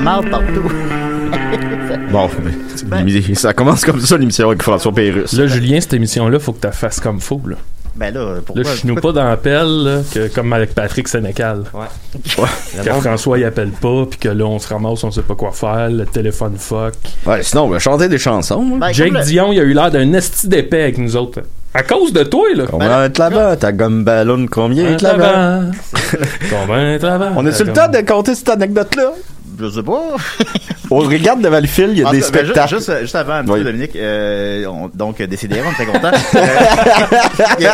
la marde partout. Bon, mais ça commence comme ça l'émission avec François Pérusse. Là, Julien, cette émission-là, faut que tu fasses comme faux. Là, Ben là, pourquoi? là je nous pas dans l'appel, là, que, comme avec Patrick Sénécal. Ouais. Que François, il appelle pas, puis que là, on se ramasse, on sait pas quoi faire, le téléphone fuck. Ouais, sinon, on va chanter des chansons. hein. Ben, Jake le- Dion, il a eu l'air d'un esti d'épais avec nous autres. À cause de toi, là. Combien est là-bas? Ta gomme ballon, combien est Un là-bas? Combien de tabac? On a-tu le temps de compter cette anecdote-là? Je sais pas. On regarde devant le fil, il y a En des ben, spectacles. Juste, juste avant, un petit Oui. peu, Dominique, euh, on- donc, euh, décidément, on est très content. Euh,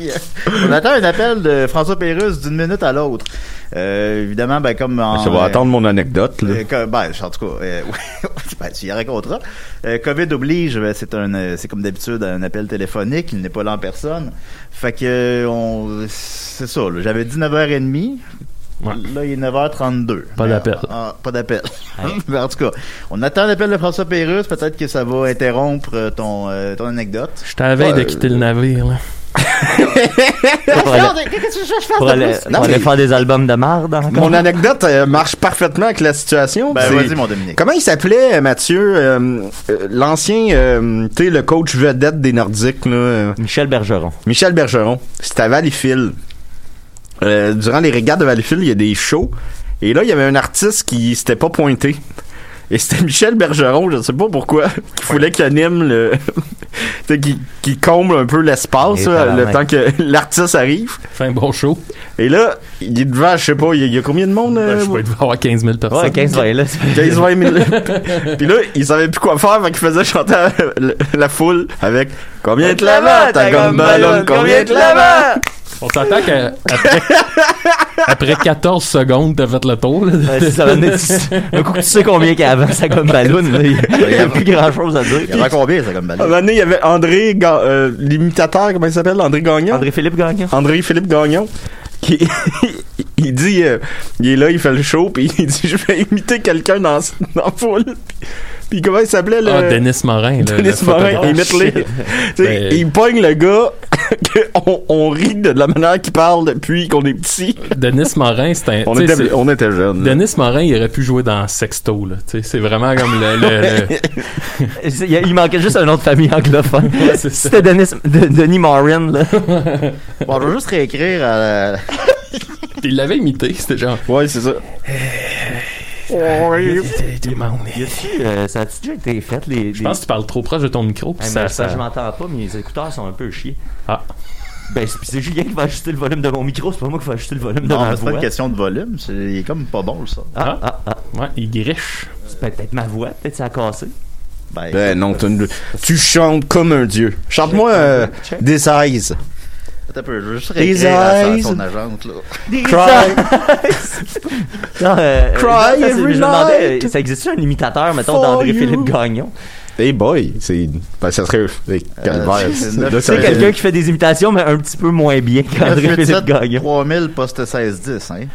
on attend un appel de François Pérusse d'une minute à l'autre. Euh, évidemment, ben, comme en... Ça va euh, attendre mon anecdote, là. Euh, ben, en tout cas, euh, ben, tu y raconteras. Euh, COVID oblige, ben, c'est un, euh, c'est comme d'habitude un appel téléphonique, il n'est pas là en personne. Fait que, euh, on, c'est ça, là, j'avais dit 9h30. Ouais. Là, il est 9h32. Pas d'appel. ah, pas d'appel. En tout cas, on attend l'appel de François Pérusse. Peut-être que ça va interrompre euh, ton, euh, ton anecdote. Je t'avais de quitter le navire, là. pour aller, faire des albums de marde encore? Mon anecdote euh, marche parfaitement avec la situation. Ben, vas-y, mon Dominique. Comment il s'appelait, euh, Mathieu? euh, euh, L'ancien, euh, tu sais, le coach vedette des Nordiques, là? euh, Michel Bergeron. Michel Bergeron. C'était à Valleyfield. Euh, durant les régates de Valleyfield, il y a des shows. Et là, il y avait un artiste qui s'était pas pointé. Et c'était Michel Bergeron, je sais pas pourquoi, qui voulait qu'il anime le... tu sais, qui, qui comble un peu l'espace, le tabarnak. temps que l'artiste arrive. Fais un bon show. Et là, il est devant, je sais pas, il y a, combien de monde? Ben, euh, je vais avoir 15 000 personnes. Ouais, 15 20 là. 15 20 minutes. Puis là, il savait plus quoi faire, fait qu'il faisait chanter à la, la foule avec Combien de là-bas, ta gomme ballon, combien de là-bas? On s'entend qu'après après 14 secondes, t'as fait le tour. là. Ouais, c'est ça, un un coup que tu sais combien qu'il y a avant sa gomme ballon, il n'y a plus grand chose à Il y dire. en a combien, ça, comme À un ballon? moment donné, il y avait André, euh, l'imitateur, comment il s'appelle? André Gagnon? André-Philippe Gagnon. André Philippe Gagnon. Qui, il dit, euh, il est là, il fait le show, puis il dit, je vais imiter quelqu'un dans, dans la foule. Puis, comment il s'appelait, le... Ah, Denis Morin. là, Denis le Morin, imite-les. Ben- Il pogne le gars, qu'on on rit de la manière qu'il parle depuis qu'on est petit. Denis Morin, c'est un. On était, on était jeunes. Denis Morin, il aurait pu jouer dans Sexto, là. Tu sais, c'est vraiment comme le. le- le- C'est- Il, manquait juste un autre famille anglophone. c'est ça. C'était Denis, de- Denis Morin, là. Bon, je vais juste réécrire à la... il l'avait imité, c'était genre. Ouais, c'est ça. Euh, ça a-tu déjà été fait, les... Je pense que tu parles trop proche de ton micro. puis Hey, ça, mais ça, ça- je m'entends pas, mes écouteurs sont un peu chiés. Ah. Ben, c'est Julien qui va ajuster le volume de mon micro, c'est pas moi qui va ajuster le volume de Non, ma mais c'est pas voix. une question de volume. C'est il est comme pas bon, ça. Ah, ah, ah. Ouais, il griche. C'est peut-être ma voix, peut-être ça a cassé. Ben, Ben non, t'as une- tu chantes comme un dieu. Chante-moi euh. Des Eyes. Attends un peu, je vais juste Des réécrire à eyes. son, agente, là. Cry. Non, euh, Cry non, ça, c'est- every je me demandais, night euh, ça existe un imitateur, mettons, for d'André-Philippe you. Gagnon? Hey boy, c'est. Ben, ça serait. Hey, calvaire. c'est quelqu'un qui fait des imitations, mais un petit peu moins bien qu'André-Philippe 987 Gagnon. 3000 poste 1610, hein?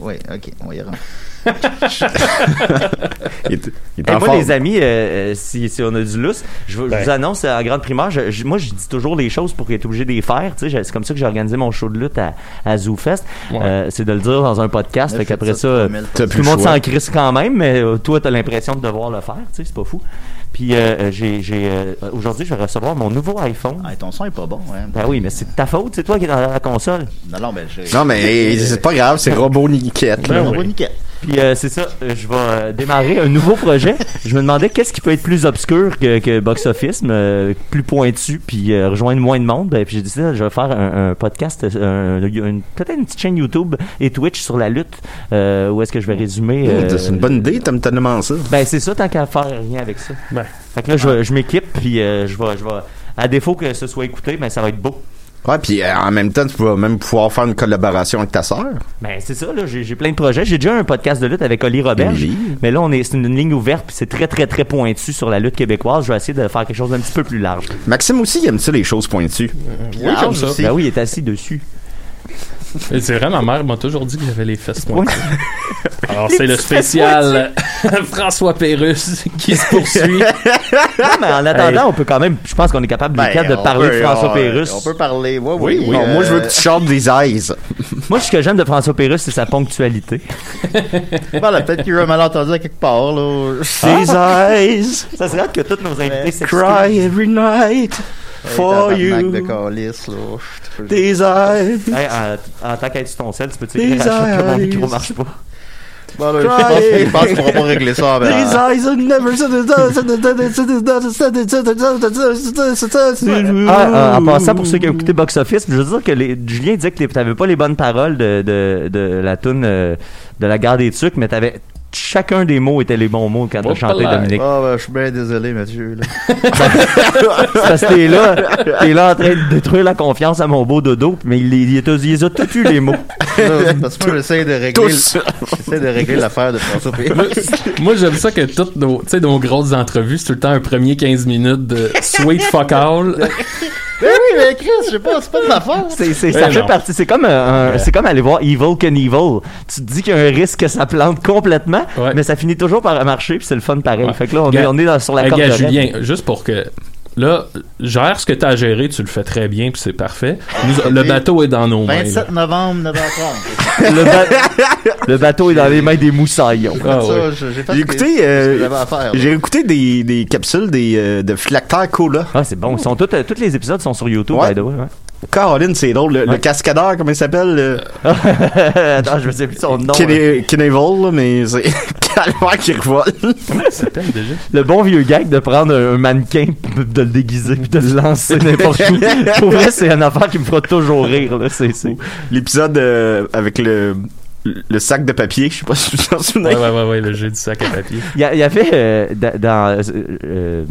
Oui, ok, on y rentrer. Il est, il est Et en moi, forme. les amis, euh, euh, si, si on a du lousse, je, vous- je vous annonce euh, en grande primaire, je- je- moi, je dis toujours les choses pour être obligé de les faire. tu sais, je- C'est comme ça que j'ai organisé mon show de lutte à, à ZooFest. Euh, c'est de le dire dans un podcast. Fait qu'après ça, euh, tout le monde s'en crisse quand même, mais euh, toi, t'as l'impression de devoir le faire. tu sais, C'est pas fou. Puis euh, euh, j'ai, j'ai, euh, aujourd'hui, je vais recevoir mon nouveau iPhone. Ah, ton son est pas bon, ouais. Ben oui, mais c'est de ta faute, c'est toi qui es dans la console. Non, non, ben, j'ai. Non, mais c'est pas grave, c'est robot niquette. va nickel. Puis euh, c'est ça, euh, je vais euh, démarrer un nouveau projet. je me demandais qu'est-ce qui peut être plus obscur que, que Box Office, euh, plus pointu, puis euh, rejoindre moins de monde. Ben, puis j'ai décidé, je vais faire un, un podcast, un- une- peut-être une petite chaîne YouTube et Twitch sur la lutte, euh, où est-ce que je vais résumer. euh, C'est une bonne idée, t'aimes tellement ça. Ben c'est ça, tant qu'à faire rien avec ça. Ben. Fait que là, je, vais- je m'équipe, puis euh, je vais, je vais, à défaut que ce soit écouté, ben ça va être beau. Ouais, puis euh, en même temps, tu vas même pouvoir faire une collaboration avec ta sœur. Ben c'est ça, là, j'ai plein de projets. J'ai déjà un podcast de lutte avec Oli Robert. Mais là, on est, c'est une ligne ouverte, puis c'est très, très, très pointu sur la lutte québécoise. Je vais essayer de faire quelque chose d'un petit peu plus large. Maxime aussi, il aime ça, les choses pointues. Oui, comme ça. Ben oui, il est assis dessus. Et C'est vrai, ma mère m'a toujours dit que j'avais les fesses pointues. Alors, c'est le spécial François Pérusse qui se poursuit. Non, mais en attendant, on peut quand même, je pense qu'on est capable, Ben, de parler peut- de François on- Pérusse. On peut parler, ouais, Oui, oui. oui. Bon, moi, je veux euh, que tu chantes des eyes. Moi, ce que j'aime de François Pérusse, c'est sa ponctualité. Bon, là, peut-être qu'il y a eu un malentendu à quelque part, là. Des eyes Ça serait que tous nos invités cry every night for tabarnak de you. calice, là. Hey, en, en tant qu'être sur ton sel, tu peux te Des dire à que mon micro marche pas. Bon, là, je pense, qu'on pourra pas régler ça. ben, These eyes are never. Ah, en- en passant pour ceux qui ont écouté Box Office, je veux dire que les, Julien disait que t'avais pas les bonnes paroles de, de, de la tune euh, de la gare des trucs, mais t'avais chacun des mots étaient les bons mots quand t'as chanté. Dominique. Ah, ben, je suis bien désolé, Mathieu. Parce que t'es là, t'es là en train de détruire la confiance à mon beau dodo, mais il, il, il, il les a tous eu les mots. Parce que moi, j'essaie de régler, Tous. j'essaie de régler l'affaire de François. Moi, j'aime ça que toutes nos, tu sais, nos grosses entrevues, c'est tout le temps un premier 15 minutes de sweet fuck all. Ben oui, mais Chris, je sais pas, c'est pas de ma faute. C'est, c'est, ça fait non. partie. C'est comme, un, un- c'est comme aller voir Evil Knievel. Tu te dis qu'il y a un risque que ça plante complètement, Ouais. mais ça finit toujours par marcher, puis c'est le fun pareil. Ouais. Fait que là, on est, on est dans- sur la corde. Julien, juste pour que. Là, gère ce que t'as à gérer, tu le fais très bien, puis c'est parfait. Nous, le bateau est dans nos mains. là. 27 novembre, 9h30. le, ba- le bateau est dans les mains des moussaillons. Ah, je- j'ai écouté, euh, à. J'ai écouté des, des capsules des, euh, de phylactère cola. Ah, c'est bon. Ils sont tous, euh, tous les épisodes sont sur YouTube, Ouais. by the way. ouais. Caroline, c'est drôle. Le, cascadeur, comment il s'appelle? le- Attends, je me sais plus son nom. hein. Knievel, là, mais c'est Calvaire qui revole. Comment ça s'appelle déjà? Le bon vieux gag de prendre un, mannequin, de le déguiser, puis de le lancer n'importe où. Pour vrai, c'est une affaire qui me fera toujours rire. Là. C'est, c'est... L'épisode euh, avec le, le sac de papier, je sais pas si vous en souvenez. Ouais, ouais, ouais, ouais, le jeu du sac à papier. Il y, avait euh, da- dans. euh, euh,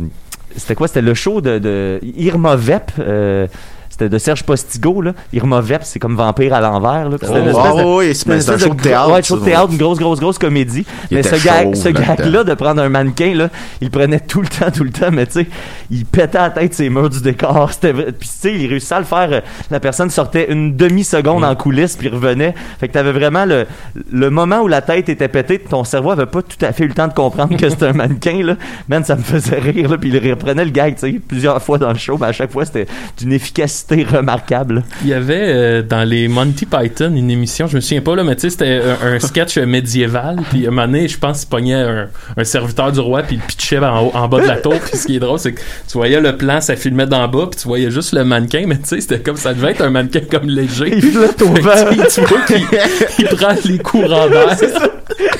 c'était quoi? C'était le show de, de Irma Vep. euh, c'était de Serge Postigo, là. Irma Vep, c'est comme vampire à l'envers, là. C'était une Oh, espèce de- oh, oui, une un show de théâtre. Ouais, show de théâtre, une grosse, grosse, grosse comédie. Il mais ce gag, ce gag-là de prendre un mannequin, là, il prenait tout le temps, tout le temps, mais tu sais, il pétait à la tête ses murs du décor. C'était. Puis tu sais, il réussissait à le faire. euh, La personne sortait une demi-seconde en coulisses, puis revenait. Fait que t'avais vraiment le, le moment où la tête était pétée, ton cerveau avait pas tout à fait eu le temps de comprendre que c'était un mannequin, là. Man, ça me faisait rire, là. Puis il reprenait le gag, tu sais, plusieurs fois dans le show, mais à chaque fois, c'était d'une efficacité remarquable. là. Il y avait euh, dans les Monty Python une émission, je me souviens pas là, mais tu sais, c'était un, un sketch médiéval. Puis un moment donné, je pense qu'il pognait un, un serviteur du roi, puis il le pitchait en, haut- en bas de la tour. Puis ce qui est drôle, c'est que tu voyais le plan, ça filmait d'en bas, puis tu voyais juste le mannequin, mais tu sais, c'était comme ça devait être un mannequin comme léger. Il flotte au vent. tu vois qu'il il prend les courants d'air.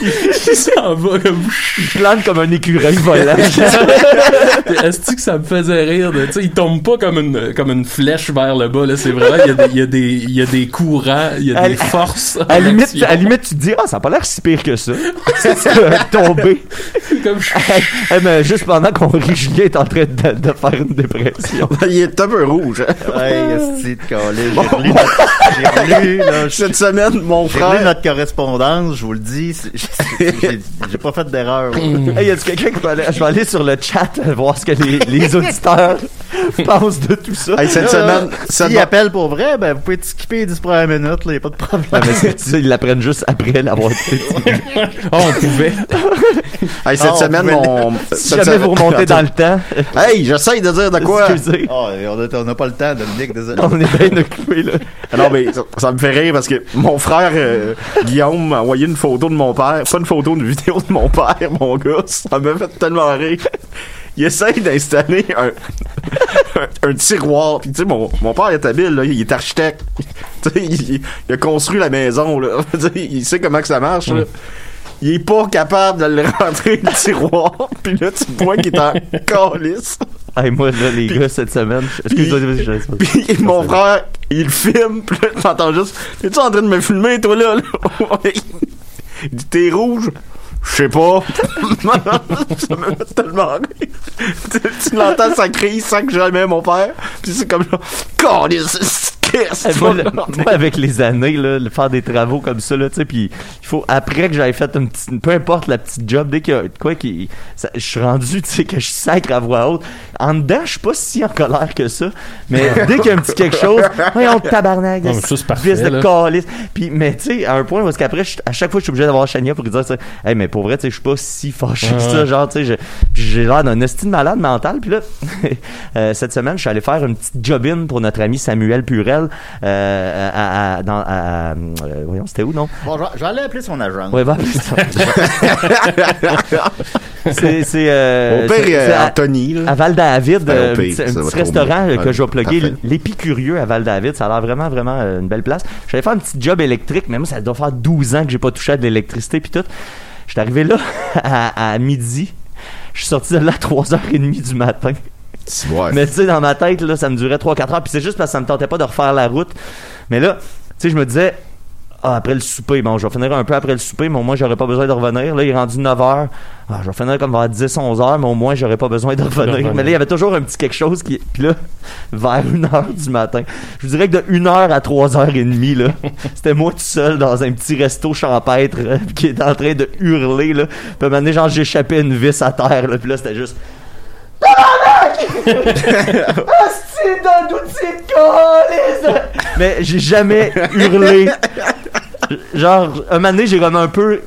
il s'en va comme Il plane comme un écureuil volant. Est-ce que ça me faisait rire de, tu sais, il tombe pas comme une, comme une flèche vers le bas, là. C'est vraiment, il y a des, il y a des, il y a des courants, il y a À des forces. À la limite, à limite, tu te dis, ah, ça a pas l'air si pire que ça. C'est tomber. comme je- Hey, hey, mais juste pendant qu'on rit, Julien est en train de, de faire une dépression. Il est un peu rouge. hein. Hey, J'ai relu notre- j'ai relu, là, je- Cette semaine, mon j'ai relu frère. notre correspondance, je vous le dis, j'ai j'ai pas fait d'erreur. hey, y a-tu quelqu'un qui va aller, je vais aller sur le chat euh, voir ce que les, les auditeurs pensent de tout ça. Hey, cette semaine, ça S'ils doit- appellent pour vrai, ben, vous pouvez skipper les 10 premières minutes, là, y a pas de problème. Ouais, mais c'est- ils l'apprennent juste après l'avoir été. Oh, on pouvait. hey, cette Ah, semaine, on mon. Si cette jamais vous remontez dans le temps, Hey, j'essaye de dire de quoi? excusez, Ah, on n'a pas le temps, Dominique, désolé. on est bien occupés, là. Ah Non, mais ça, ça me fait rire parce que mon frère euh, Guillaume m'a envoyé une photo de mon père. Pas une photo, une vidéo de mon père, mon gars. Ça m'a fait tellement rire. Il essaye d'installer un, un, un tiroir. Puis, tu sais, mon, mon père est habile, là. Il est architecte. Tu sais, il, il a construit la maison, là. Il sait comment que ça marche, là. Il est pas capable de le rentrer le tiroir. Puis là, tu vois qu'il est en calice. Hey, moi, là, les gars, cette semaine, excusez-moi, je pas. Puis mon frère, il filme, puis là, t'entends juste, t'es-tu en train de me filmer, toi, là? là? il dit, t'es rouge? Je sais pas. ça me fait tellement rire. tu, tu l'entends, ça crie, sans que jamais mon père. Puis c'est comme Câlisse, qu'est-ce moi, le- avec les années, là, le faire des travaux comme ça, là, tu sais, puis il faut, après que j'avais fait une petite, peu importe la petite job, dès qu'il y a quoi qui, je suis rendu, tu sais, que je sacre à voix haute. En dedans, je suis pas si en colère que ça, mais dès qu'il y a un petit quelque chose, voyons, tabarnak, Non, ça, parfait, de là. calice. Puis, mais tu sais, à un point est-ce qu'après, à chaque fois, je suis obligé d'avoir Chania pour lui dire, tu sais, hey, mais pour vrai, tu sais, je suis pas si fâché que ça, genre, tu sais, j'ai l'air d'un estime malade mental. Puis là, euh, cette semaine, je suis allé faire une petite job-in pour notre ami Samuel Purel, euh, à, à- dans, à- à- euh, voyons, c'était où, non? Bon, je- j'allais appeler son agent. Ouais, va appeler ça. c'est, c'est, euh, euh, à- Anthony, là. à euh, pire, c'est un petit restaurant euh, que je vais plugger, l'Épicurieux à Val-David. Ça a l'air vraiment, vraiment euh, une belle place. J'allais faire un petit job électrique, mais moi, ça doit faire 12 ans que j'ai pas touché à de l'électricité puis tout. J'étais arrivé là à, à midi. Je suis sorti de là à 3h30 du matin. Ouais. Mais tu sais, dans ma tête, là, ça me durait 3-4 heures. Puis c'est juste parce que ça me tentait pas de refaire la route. Mais là, tu sais, je me disais, ah, après le souper, bon, je vais finir un peu après le souper, mais au moins, j'aurais pas besoin de revenir. Là, il est rendu 9 heures. Ah, je vais finir comme vers 10, 11 heures, mais au moins, j'aurais pas besoin de revenir. revenir. Mais là, il y avait toujours un petit quelque chose qui. Puis là, vers 1 heure du matin, je vous dirais que de 1 heure à 3 heures et demie, là, c'était moi tout seul dans un petit resto champêtre euh, qui était en train de hurler, là. Puis à un moment donné, genre, j'échappais une vis à terre, là. Puis là, c'était juste. Asti d'un outil de calice! Mais j'ai jamais hurlé. Genre, un moment donné, j'ai comme un peu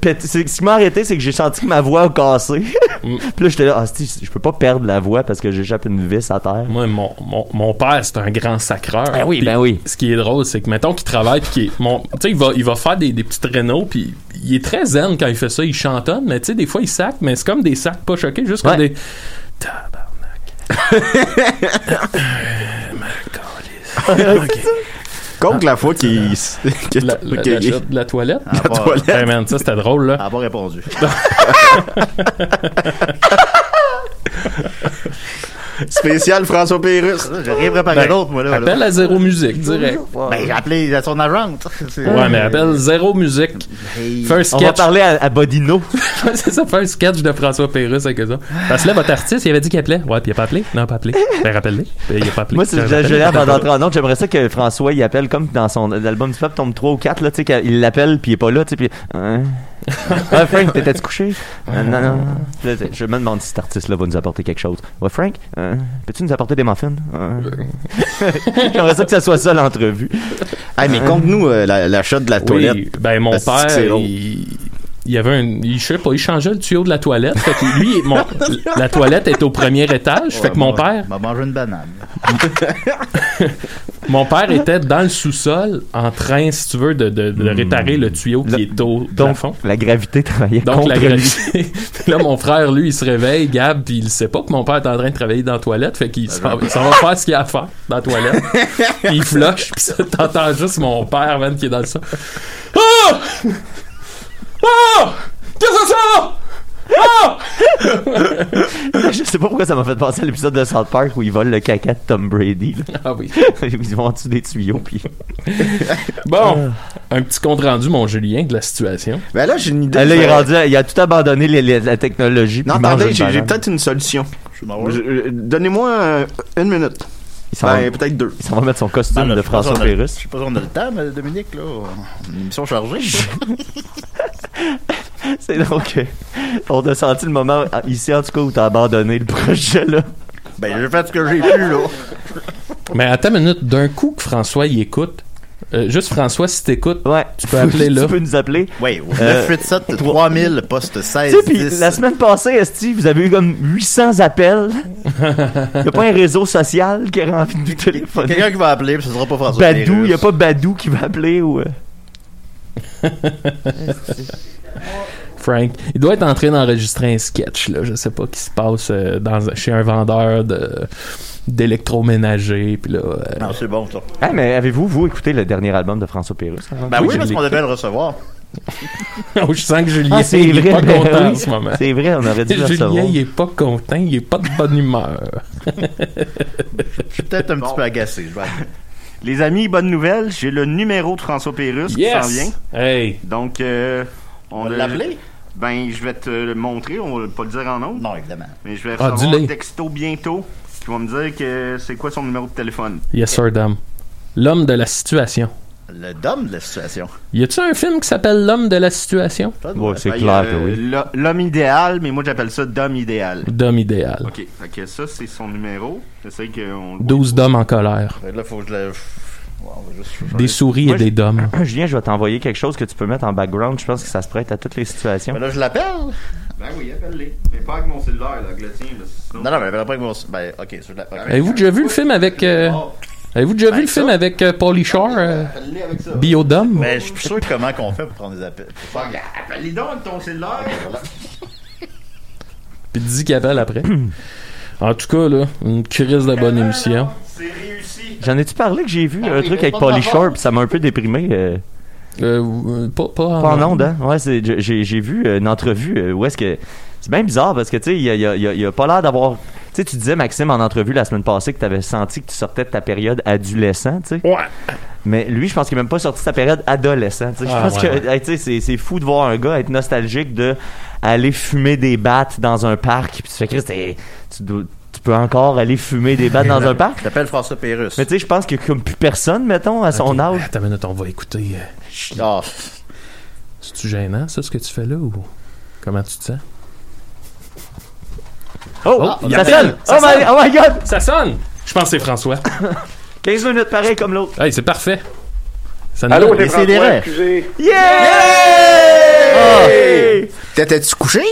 pété. C'est- Ce qui m'a arrêté, c'est que j'ai senti que ma voix a cassé. Mm. Puis là, j'étais là, Asti, je peux pas perdre la voix parce que j'échappe une vis à terre. Moi, mon, mon, mon père, c'est un grand sacreur. Ben oui, Puis ben oui. Ce qui est drôle, c'est que, mettons qu'il travaille, puis qu'il est- mon, tu sais, il va, il va faire des, des petites rénaux, puis il est très zen quand il fait ça, il chantonne, mais tu sais, des fois, il sac, mais c'est comme des sacs pas choqués, juste comme Ouais. des. Tabarnak. Calisse. Contre la fois qu'il. La, la, la la toilette? Elle a pas- toilette. Hey man, ça c'était drôle là. elle a pas répondu. Spécial François Pérusse. J'ai rien préparé Ben, d'autre, moi, là. là. Appelle à zéro musique, direct. Ben, j'ai appelé à son agente. C'est- Ouais, mais appelle zéro musique. Hey. Fais un On va sketch. parler à, à Bodino. c'est ça, fait un sketch de François Pérusse avec ça. Parce que là, votre artiste, il avait dit qu'il appelait. Ouais, puis il a pas appelé. Non, pas appelé. Ben, rappelle-le. Ben, il a pas appelé. Moi, c'est Ben, j'ai avant d'entrer en autre, j'aimerais ça que François il appelle comme dans son l'album du peuple tombe 3 ou 4 là, tu sais qu'il l'appelle puis il est pas là, tu sais puis hein? Ouais, Frank, t'étais-tu couché? Euh, non, non, non. Là, Je me demande si cet artiste-là va nous apporter quelque chose. Ouais, Frank, euh, peux-tu nous apporter des muffins? Euh. J'aimerais ça que ça soit ça l'entrevue. Hey, mais conte-nous euh, la, la shot de la toilette. Oui, ben mon père, il, il y avait un, il, je sais pas, il changeait le tuyau de la toilette. Fait que lui, mon, la toilette est au premier étage. fait que mon père, m'a mangé une banane. mon père était dans le sous-sol en train, si tu veux, de, de, de réparer le tuyau qui Le- est au Donc, plafond. la gravité travaillait Donc contre la gravité. Là, mon frère, lui, il se réveille, Gab, puis il sait pas que mon père est en train de travailler dans la toilette, fait qu'il s'en va faire ce qu'il a à faire dans la toilette. puis il flush, puis ça, t'entends juste mon père, man, qui est dans le sang. Ah! Ah! Qu'est-ce que c'est ça? Ah! Je sais pas pourquoi ça m'a fait penser à l'épisode de South Park où ils volent le caca de Tom Brady. là. Ah oui. Ils vont en dessous des tuyaux puis. Bon, un petit compte rendu, mon Julien, de la situation. Ben là, j'ai une idée. Ah, là, il est rendu, il a tout abandonné les- les- la technologie. Non, attendez, j'ai peut-être une solution. Euh, Donnez-moi euh, une minute. Il s'en va- Ben, peut-être deux. il s'en va mettre son costume Ben, là, de François on a- Pérusse. Je sais pas si on a le temps, mais Dominique, là. Une émission chargée. C'est que on a senti le moment ah, ici en tout cas où t'as abandonné le projet là. ben, j'ai fait ce que j'ai pu, là. Mais attends une minute, d'un coup que François y écoute, euh, juste François, si t'écoutes, Ouais. Tu peux appeler là. tu peux nous appeler. Oui, au Euh, 987 3000, poste 16. Tu sais, puis 10. la semaine passée, Esti, vous avez eu comme 800 appels. Il a pas un réseau social qui aurait envie de nous téléphoner. Quelqu'un qui va appeler, puis ce sera pas François Badou, il y a pas Badou qui va appeler ou. euh, Frank, il doit être en train d'enregistrer un sketch, là. Je sais pas qui se passe euh, dans, chez un vendeur de d'électroménager, puis là... euh, Non, c'est bon, ça. Ah, mais avez-vous, vous, écouté le dernier album de François avant? Ben oui, parce qu'on devait le recevoir. oh, je sens que Julien, Ah, c'est il est pas ben content oui. en ce moment. C'est vrai, on aurait dû le Julien, il est pas content, il est pas de bonne humeur. Je suis peut-être un petit peu agacé, je vais admettre. Les amis, bonne nouvelle. J'ai le numéro de François Pérusse qui s'en vient. Hey! Donc, euh, On on va a- l'appeler? Ben, je vais te le montrer. On va pas le dire en nom. Non, évidemment. Mais je vais Ah, recevoir dis-le. un texto bientôt qui va me dire que c'est quoi son numéro de téléphone? Yes, sir, dame. L'homme de la situation. Le dôme de la situation. Y a-tu un film qui s'appelle L'homme de la situation? Ouais, c'est Ben, clair que oui. l'ho- L'homme idéal, mais moi j'appelle ça d'homme idéal. D'homme idéal. Ok, fait que ça c'est son numéro. J'essaie qu'on le 12 d'hommes en colère. Là, faut que je Des souris Moi, et des dômes. Julien, je vais t'envoyer quelque chose que tu peux mettre en background. Je pense que ça se prête à toutes les situations. Ben là, je l'appelle. Ben oui, appelle-les. Mais pas avec mon cellulaire, là, avec le tien. Là, sinon- Non, non, mais elle pas que mon. Ben, ok, l'appelle. ok. Avez-vous déjà vu le film avec... euh, Avez-vous déjà vu Avec le film ça? avec euh, Pauly Shore, euh, Appelle-les avec ça. Biodome? Mais je suis plus sûr comment qu'on fait pour prendre des appels. Appelle-les donc avec ton cellulaire. Puis dis qu'il appelle après. en tout cas, là, une crise de bonne émission. C'est réussi. J'en ai-tu parlé que j'ai vu Ah un oui, truc avec d'abord. Shore, puis ça m'a un peu déprimé. euh, Euh, euh, pas, pas, en pas en ondes. ondes, hein? Ouais, c'est- j'ai j'ai vu euh, une entrevue où est-ce que. C'est bien bizarre parce que, tu sais, il y a, y a- il y a- il y a pas l'air d'avoir. Tu sais, tu disais, Maxime, en entrevue la semaine passée, que tu avais senti que tu sortais de ta période adolescent, tu sais. Ouais. Mais lui, je pense qu'il n'est même pas sorti de sa période adolescent. Je Ah, pense ouais, que hey, tu sais, c'est, c'est fou de voir un gars être nostalgique de aller fumer des battes dans un parc. Puis tu fais Christ, hey, tu, dois- tu peux encore aller fumer des battes dans un parc? Je t'appelle François Pérusse. Mais tu sais, je pense a comme plus personne, mettons, à son âge. Attends minute, on va écouter. Ah, C'est-tu gênant, ça, ce que tu fais là, ou comment tu te sens? Oh, Oh, ça appelle. sonne! Ça oh, my, sonne. oh my god! Ça sonne! Je pense que c'est François. 15 minutes pareil comme l'autre. hey, c'est parfait. Ça nous Allô, c'est François, excusez. Yeah! T'étais-tu couché?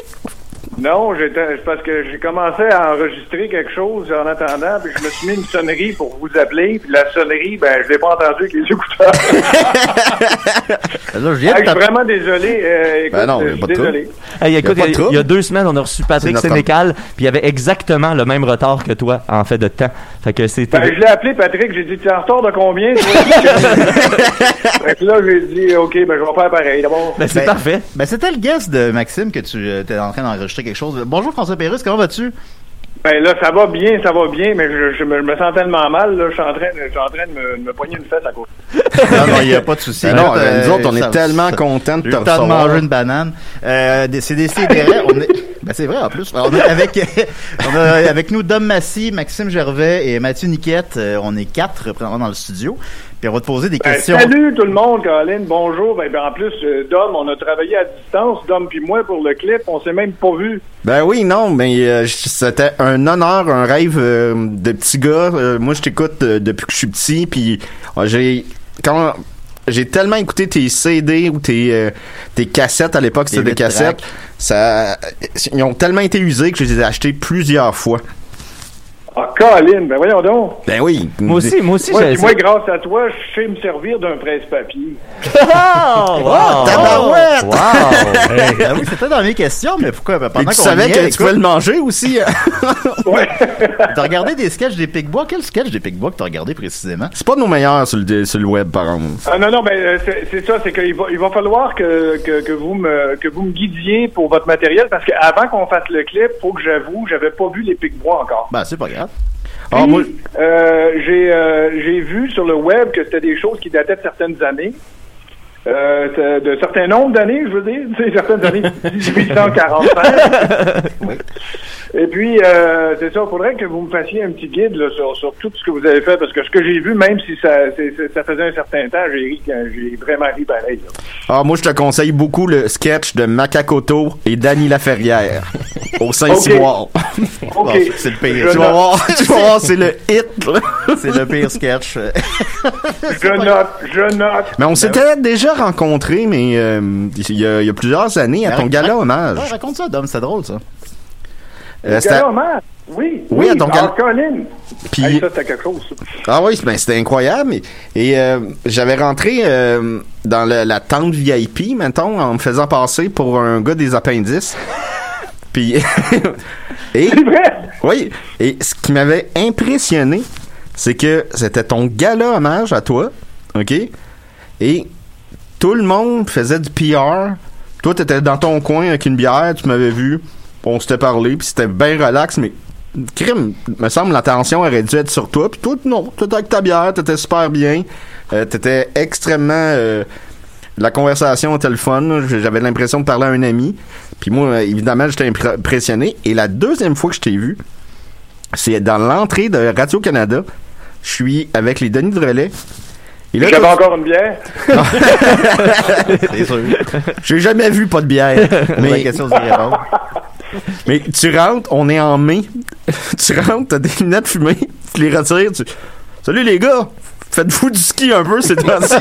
Non, j'étais c'est parce que j'ai commencé à enregistrer quelque chose en attendant, puis je me suis mis une sonnerie pour vous appeler, puis la sonnerie, ben, je l'ai pas entendue avec les écouteurs. là, je viens Ah, de je suis vraiment désolé. Euh, écoute, Ben non, euh, y je suis désolé. Hey, écoute, Y a pas de il y, a- trouble. il y a deux semaines, on a reçu Patrick Sénécal, puis il avait exactement le même retard que toi, en fait, de temps. Fait que c'était. Ben, je l'ai appelé, Patrick, j'ai dit, tu es en retard de combien? fait que là, j'ai dit, OK, ben, je vais faire pareil. D'abord, Ben, c'est Ben, parfait. Ben, c'était le guest de Maxime que tu étais en train d'enregistrer quelque chose. Bonjour François Pérusse, comment vas-tu? ben là, ça va bien, ça va bien, mais je, je me, je me sens tellement mal, là, je suis en train, de- je suis en train de me, de me poigner une fesse à cause. non, non, il n'y a pas de souci. Ben non, ben, nous euh, autres, on ça- est tellement contents de te temps de recevoir. manger une banane. Euh, c'est des on est... Ben c'est vrai en plus. On est avec, on a avec nous Dom Massy, Maxime Gervais et Mathieu Niquette. Euh, on est quatre représentant dans le studio. Puis on va te poser des Ben, questions. salut tout le monde, Colin, bonjour. Ben, ben, en plus, euh, Dom, on a travaillé à distance, Dom puis moi, pour le clip, on s'est même pas vu. Ben oui, non, mais euh, c'était un honneur, un rêve euh, de petit gars. Euh, moi, je t'écoute euh, depuis que je suis petit, puis euh, j'ai quand j'ai tellement écouté tes CD ou tes euh, tes cassettes à l'époque, c'était Des cassettes. Ça, ils ont tellement été usés que je les ai achetés plusieurs fois. Colin, ben voyons donc. Ben oui. Moi aussi, moi aussi, Moi, j'ai moi, grâce à toi, je sais me servir d'un presse-papier. Oh, wow! tabarouette! Wow! Oui, c'était dans mes questions, mais pourquoi? Ben, Et pendant tu qu'on savais que tu pouvais le manger aussi. hein? Ouais. T'as regardé des sketchs des Picbois? Quel sketch des Picbois que t'as regardé précisément? C'est pas nos meilleurs sur le, sur le web, par contre. Ah, non, non, ben, euh, c'est c'est ça, c'est qu'il va, il va falloir que, que, que, vous me, que vous me guidiez pour votre matériel, parce qu'avant qu'on fasse le clip, faut que j'avoue, j'avais pas vu les Pic-Bois encore. Ben, c'est pas grave. Ah, moi, Puis, euh, j'ai euh, j'ai vu sur le web que c'était des choses qui dataient de certaines années. Euh, c'est- de certains nombres d'années, je veux dire, tu sais, certaines années 1845. Et puis, euh, c'est ça, il faudrait que vous me fassiez un petit guide là, sur, sur tout ce que vous avez fait, parce que ce que j'ai vu, même si ça, ça faisait un certain temps, j'ai ri, quand- j'ai vraiment ri pareil. là. Ah, moi, je te conseille beaucoup le sketch de Macacoto et Danny Laferrière au Saint-Cyboire. Bon, c'est le pire. Je Tu vas voir, tu vas voir, c'est le hit. C'est le pire sketch. Je note, je note. Mais on s'était déjà rencontrés, mais euh, il y, a, il y a plusieurs années à ton Ouais, gala hommage. Ouais, raconte ça, Dom, c'est drôle, ça. Euh, c'était- Gala hommage? Oui, Oui, à ton ah, gal- Colin. Puis- Hey, ça, c'était quelque chose. ça. Ah oui, ben, c'était incroyable. Et, et, euh, j'avais rentré euh, dans le- la tente VIP, mettons, en me faisant passer pour un gars des appendices. Puis, et, C'est vrai? oui, et ce qui m'avait impressionné, c'est que c'était ton gala hommage à toi, ok? Et tout le monde faisait du PR. Toi, t'étais dans ton coin avec une bière, tu m'avais vu, on s'était parlé, puis c'était bien relax, mais crime, me semble l'attention aurait dû être sur toi, puis toi, non, t'étais avec ta bière, t'étais super bien, euh, t'étais extrêmement... euh, la conversation fun, là. j'avais l'impression de parler à un ami, puis moi, euh, évidemment, j'étais impr- impressionné, et la deuxième fois que je t'ai vu, c'est dans l'entrée de Radio-Canada, je suis avec les Denis de Relais, J'avais encore une bière. C'est sûr. j'ai jamais vu pas de bière. Mais la question, c'est répondre. mais tu rentres, on est en mai. tu rentres, t'as des lunettes fumées, tu les retires, tu. Salut les gars! Faites-vous du ski un peu ces temps-ci?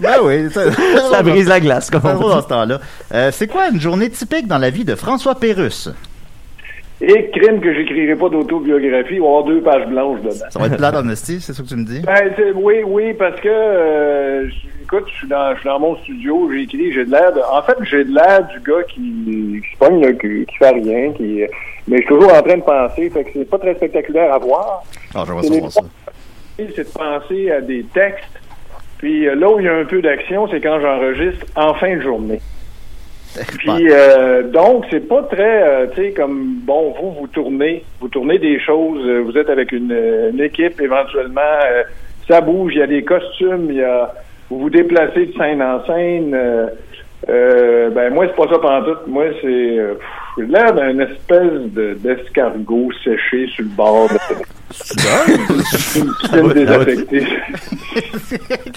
Ben oui, ça, Ça brise la glace, comme on dit. dans ce temps-là. Euh, c'est quoi une journée typique dans la vie de François Pérusse? Et crime que j'écrirai pas d'autobiographie, il va y avoir deux pages blanches dedans. Ça va être plate esti, c'est ça que tu me dis? Ben, oui, oui, parce que, euh, je- écoute, je suis dans, je dans mon studio, j'ai écrit, j'ai de l'air de, en fait, j'ai de l'air du gars qui, qui se pogne le cul, qui fait rien, qui, mais je suis toujours en train de penser, fait que c'est pas très spectaculaire à voir. Ah, C'est savoir ça. C'est de penser à des textes, puis euh, là où il y a un peu d'action, c'est quand j'enregistre en fin de journée. Puis euh, donc c'est pas très, euh, tu sais, comme bon, vous vous tournez, vous tournez des choses, euh, vous êtes avec une, une équipe éventuellement, euh, ça bouge, il y a des costumes, il y a, vous vous déplacez de scène en scène. euh, euh, ben moi c'est pas ça pantoute, moi c'est j'ai l'air d'un espèce de d'escargot séché sur le bord de une piscine désaffectée.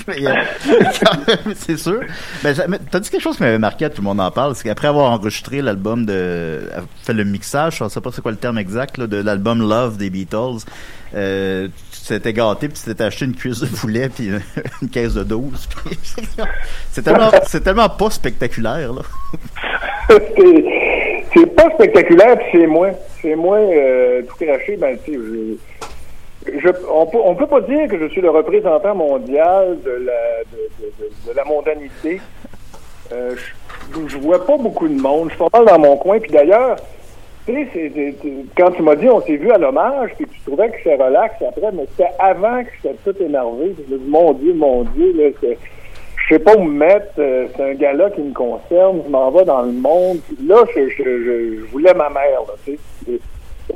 C'est sûr. Ben, t'as dit quelque chose qui m'avait marqué, tout le monde en parle, c'est qu'après avoir enregistré l'album de, fait le mixage, je sais pas c'est quoi le terme exact, là, de l'album Love des Beatles, euh, tu t'étais gâté puis tu t'étais acheté une cuisse de poulet puis une, une caisse de 12. puis c'est tellement, c'est tellement pas spectaculaire, là. C'est c'est pas spectaculaire, puis c'est moi. C'est moi euh, tout craché. Ben, tu je, on, peut, peut pas dire que je suis le représentant mondial de la, de, la mondanité. Euh, je, je vois pas beaucoup de monde. Je suis pas mal dans mon coin. Puis d'ailleurs, tu sais, c'est- c'est- c'est- quand tu m'as dit on s'est vu à l'hommage, puis tu trouvais que c'était relax après, mais c'était avant que j'étais tout énervé. Je mon Dieu, mon Dieu, là, c'est je sais pas où me mettre, euh, c'est un gars-là qui me concerne, je m'en vais dans le monde. Là, je, je, je, je voulais ma mère, là, tu sais. Et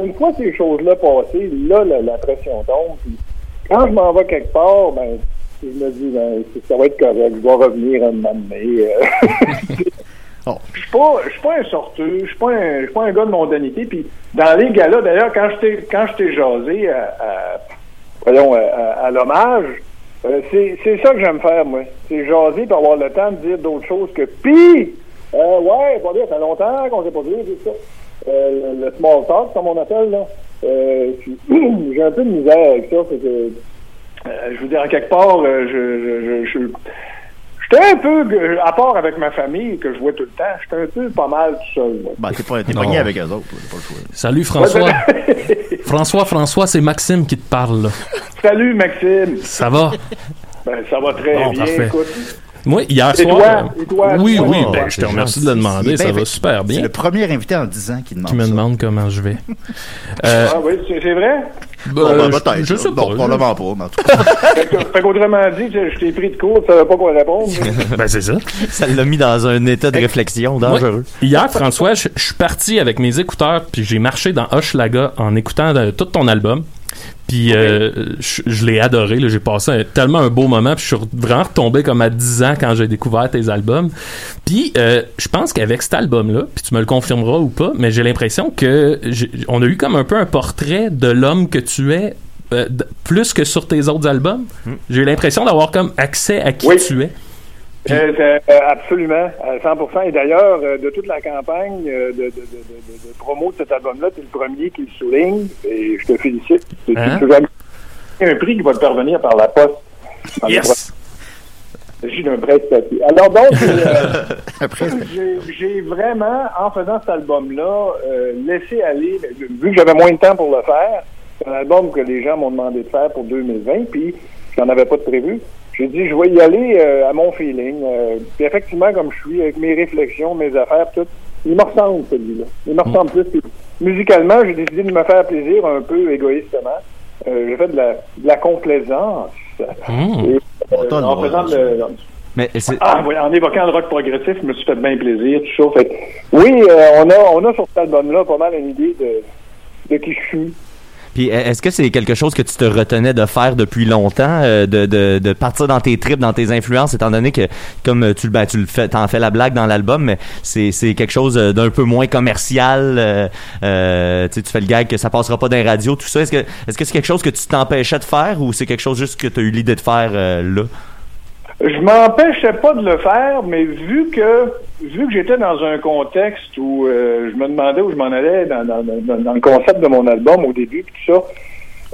Une fois ces choses-là passées, là, la, la pression tombe. Puis quand je m'en vais quelque part, ben, je me dis, ben, ça va être correct, je dois revenir un moment donné. Oh. Je suis pas, je suis pas un sorteux, je suis pas un, je suis pas un gars de mondanité. Puis dans les gars-là, d'ailleurs, quand je t'ai, quand je t'ai jasé à, à- voyons, à, à- à l'hommage, euh, c'est, ça que j'aime faire, moi. C'est jaser pour avoir le temps de dire d'autres choses que pis, euh, ouais, pas bien, ça fait longtemps qu'on s'est pas vu, c'est ça. Euh, le, small talk, comme on appelle, là. Euh, j'ai un peu de misère avec ça, c'est que, euh, je veux dire, en quelque part, euh, je, je, je, je, j'étais un peu, euh, à part avec ma famille, que je vois tout le temps, j'étais un peu pas mal tout seul, là. Ben, t'es pas, t'es pogné avec eux autres, là, pas le choix. Salut François. François, François, c'est Maxime qui te parle. là. Salut, Maxime! Ça va? Ben, ça va très Bon, bien, parfait. écoute. Moi, hier soir. toi? euh, Et toi? oui, Toi? oui, Oh, ben, je te c'est remercie gentil. de le demander. Ça va super C'est bien. le premier invité en 10 ans qui demande Qui me ça. demande comment je vais. Euh, Ah oui, c'est, c'est vrai? Bon, ben, ben, je- peut-être. je sais là. pas. Bon, je- probablement pas, mais en tout cas. Fait, qu'autrement dit, je, je t'ai pris de court, tu savais pas quoi répondre. Ben, c'est ça. Ça l'a mis dans un état de réflexion dangereux. Hier, François, je je suis parti avec mes écouteurs, puis j'ai marché dans Hochelaga en écoutant euh, tout ton album. Puis euh, je, je l'ai adoré. J'ai passé un- tellement un beau moment. Puis je suis vraiment retombé comme à 10 ans quand j'ai découvert tes albums. Puis euh, je pense qu'avec cet album-là, puis tu me le confirmeras ou pas, mais j'ai l'impression que on a eu comme un peu un portrait de l'homme que tu es. euh, plus que sur tes autres albums, j'ai l'impression d'avoir comme accès à qui Oui. tu es. Euh, euh, absolument, à 100%. Et d'ailleurs, euh, de toute la campagne de, de, de, de, promo de cet album-là, tu es le premier qui le souligne. Et je te félicite. C'est Hein? un prix qui va te parvenir par la poste. Yes! Il s'agit d'un prêt statut. Alors donc, euh, j'ai- vraiment, en faisant cet album-là, euh, laissé aller, ben, vu que j'avais moins de temps pour le faire, c'est un album que les gens m'ont demandé de faire pour 2020, puis j'en avais pas de prévu. J'ai dit, je vais y aller euh, à mon feeling. Euh, puis effectivement, comme je suis, avec mes réflexions, mes affaires, tout, il me ressemble, celui-là. Il me ressemble plus. Puis, musicalement, j'ai décidé de me faire plaisir un peu égoïstement. Euh, j'ai fait de la, de la complaisance. Mmh. Et, en droit, faisant ça. le, Mais c'est- ah, oui, en évoquant le rock progressif, je me suis fait bien plaisir, tout ça. Fait, oui, euh, on a, on a sur cet album-là pas mal une idée de, de qui je suis. Puis e- est-ce que c'est quelque chose que tu te retenais de faire depuis longtemps, euh, de, de, de partir dans tes tripes, dans tes influences, étant donné que comme euh, tu, ben, tu le fais, t'en fais la blague dans l'album, mais c'est, c'est quelque chose euh, d'un peu moins commercial. euh, euh, tu fais le gag que ça passera pas dans les radios, tout ça. Est-ce que est-ce que c'est quelque chose que tu t'empêchais de faire ou c'est quelque chose juste que tu as eu l'idée de faire là? Je m'empêchais pas de le faire, mais vu que vu que j'étais dans un contexte où euh, je me demandais où je m'en allais dans, le concept de mon album au début, tout ça,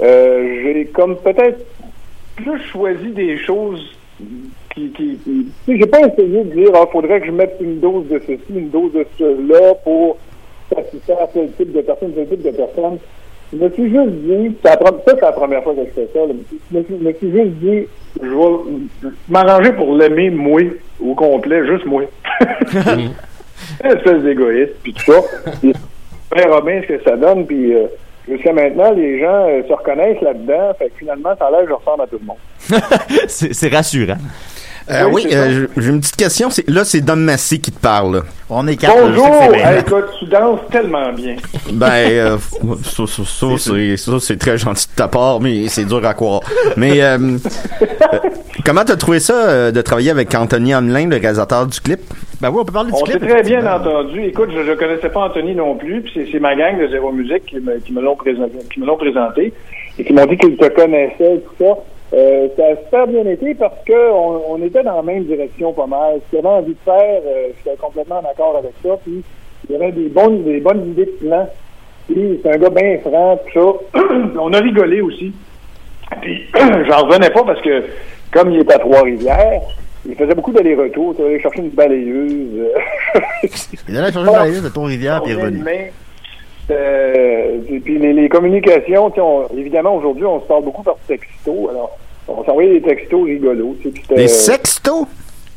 euh, j'ai comme peut-être plus choisi des choses qui, qui, qui- j'ai pas essayé de dire, ah, faudrait que je mette une dose de ceci, une dose de cela pour satisfaire tel type de personne, tel type de personne. Je me suis juste dit, ça c'est la première fois que je fais ça, là. je me suis, je me suis juste dit, je vais m'arranger pour l'aimer moi, au complet, juste moi. Une espèce d'égoïste, puis tout ça. Puis, bien ce que ça donne, puis euh, jusqu'à maintenant, les gens euh, se reconnaissent là-dedans, fait que finalement, ça a l'air je ressemble à tout le monde. c'est rassurant. Euh, Oui, euh, j'ai une petite question. C'est- Là, c'est Dom Massy qui te parle. On est quatre, Bonjour! c'est bien. Hey, écoute, tu danses tellement bien. Ben, euh, ça, ça, ça, c'est ça, c'est très gentil de ta part, mais c'est dur à croire. Mais euh, euh, comment t'as trouvé ça euh, de travailler avec Anthony Hamelin, le réalisateur du clip? Ben oui, on peut parler du On clip. s'est très bien entendu. Écoute, je ne connaissais pas Anthony non plus, puis c'est- c'est ma gang de Zéro Musique qui me, qui me l'ont présenté, qui me l'ont présenté et qui m'ont dit qu'ils te connaissaient et tout ça. Euh, ça a super bien été parce que on, on était dans la même direction pas mal. Ce qu'il avait envie de faire, euh, j'étais complètement d'accord avec ça. Puis il y avait des bonnes, des bonnes idées de plan. Puis c'est un gars bien franc, tout ça. on a rigolé aussi. Puis j'en revenais pas parce que comme il est à Trois-Rivières, il faisait beaucoup d'allers-retours. Tu allait chercher une balayeuse. euh, Il allait changer la liste de Ton-Rivière puis il est revenu. Euh, et puis les, les communications, on- évidemment aujourd'hui on se parle beaucoup par texto. Alors on s'envoyait des textos rigolos. Des sextos?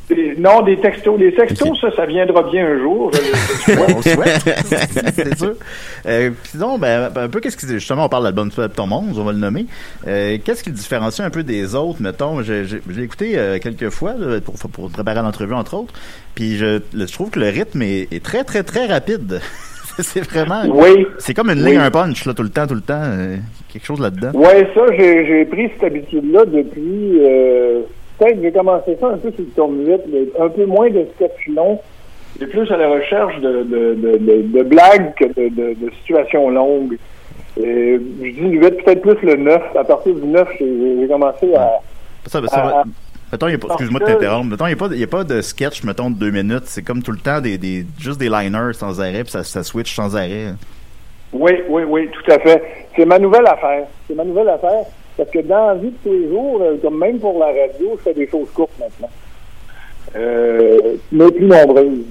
des- non, des textos. Les textos, ça, ça viendra bien un jour. je- je- On le souhaite, c'est sûr. Euh, sinon, ben, un peu, qu'est-ce qui, justement, on parle de l'album de ton monde, on va le nommer. Euh, qu'est-ce qui le différencie un peu des autres, mettons, j'ai, écouté euh, quelques fois, là, pour, pour préparer l'entrevue, entre autres, puis je, le- je trouve que le rythme est, est très, très, très rapide. c'est vraiment, Oui. c'est comme une Oui. ligne, un punch, là, tout le temps, tout le temps, euh, quelque chose là-dedans. Ouais, ça, j'ai pris cette habitude-là depuis. Euh, Peut-être que j'ai commencé ça un peu sur le tourne 8, mais un peu moins de sketch long. et plus à la recherche de, de, de, blagues que de, situations longues. Et je dis le 8, peut-être plus le 9. À partir du 9, j'ai commencé à. Ça, ça à- va- à- Mettons, il y a pas, excuse-moi de t'interrompre. Mettons, il n'y a, a pas de sketch, mettons, de deux minutes. C'est comme tout le temps des, des, juste des liners sans arrêt, puis ça, ça switch sans arrêt. Oui, oui, oui, tout à fait. C'est ma nouvelle affaire. C'est ma nouvelle affaire. Parce que dans la vie de tous les jours, euh, comme même pour la radio, je fais des choses courtes maintenant. Euh, mais plus nombreuses.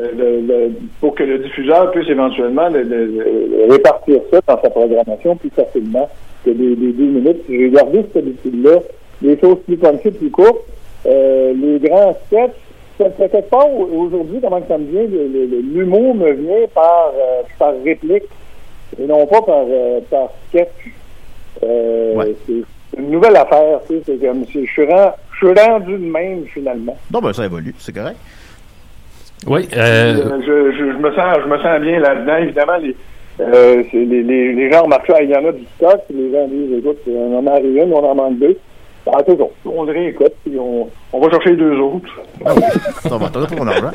Euh, le- le- pour que le diffuseur puisse éventuellement le- le- le- répartir ça dans sa programmation plus facilement que des, des deux minutes. J'ai gardé cette habitude-là. Des choses plus punchées, plus courtes. Euh, les grands sketchs, fait quelque part au- aujourd'hui, comment que ça me vient, l'humour me vient par, euh, par réplique et non pas par, euh, par sketch. Euh, Ouais. C'est une nouvelle affaire, tu sais, c'est comme si je suis ren- je suis rendu de même finalement. Non, ben, ça évolue, c'est correct. Oui, je, je, je me sens je me sens bien là-dedans. Évidemment, les, Euh, c'est les, les, les gens remarquent ça, il y en a du stock, les gens disent, écoute, on en a arrivé une, on en manque deux. Ah. On le réécoute, puis on, on va chercher les deux autres. Ça va, t'en as pour ton argent.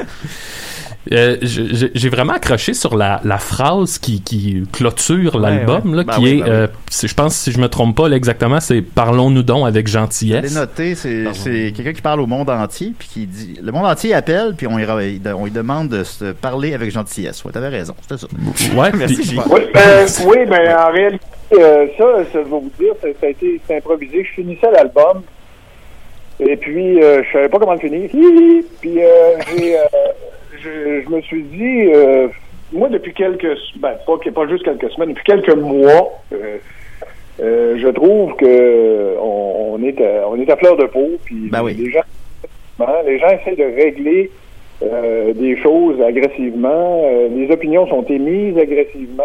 Euh, J'ai vraiment accroché sur la, la phrase qui, qui clôture l'album, là, Ben qui oui, est, ben oui. euh, je pense, si je me trompe pas là, exactement, c'est Parlons-nous donc avec gentillesse. noté, c'est quelqu'un qui parle au monde entier, puis qui dit... Le monde entier appelle, puis on lui, on lui demande de se parler avec gentillesse. Ouais, t'avais raison, c'était ça. Ouais, Merci. Oui, ben, oui, ben, en réalité, euh, ça, ça, je vais vous dire, ça, ça a été c'est improvisé. Je finissais l'album, et puis, euh, je savais pas comment le finir. Puis, euh, euh, je, je me suis dit, euh, moi, depuis quelques, ben, pas, pas juste quelques semaines, depuis quelques mois, je trouve que on, on est à, on est à fleur de peau, puis Ben oui. les gens, hein, les gens essaient de régler des choses agressivement. les opinions sont émises agressivement.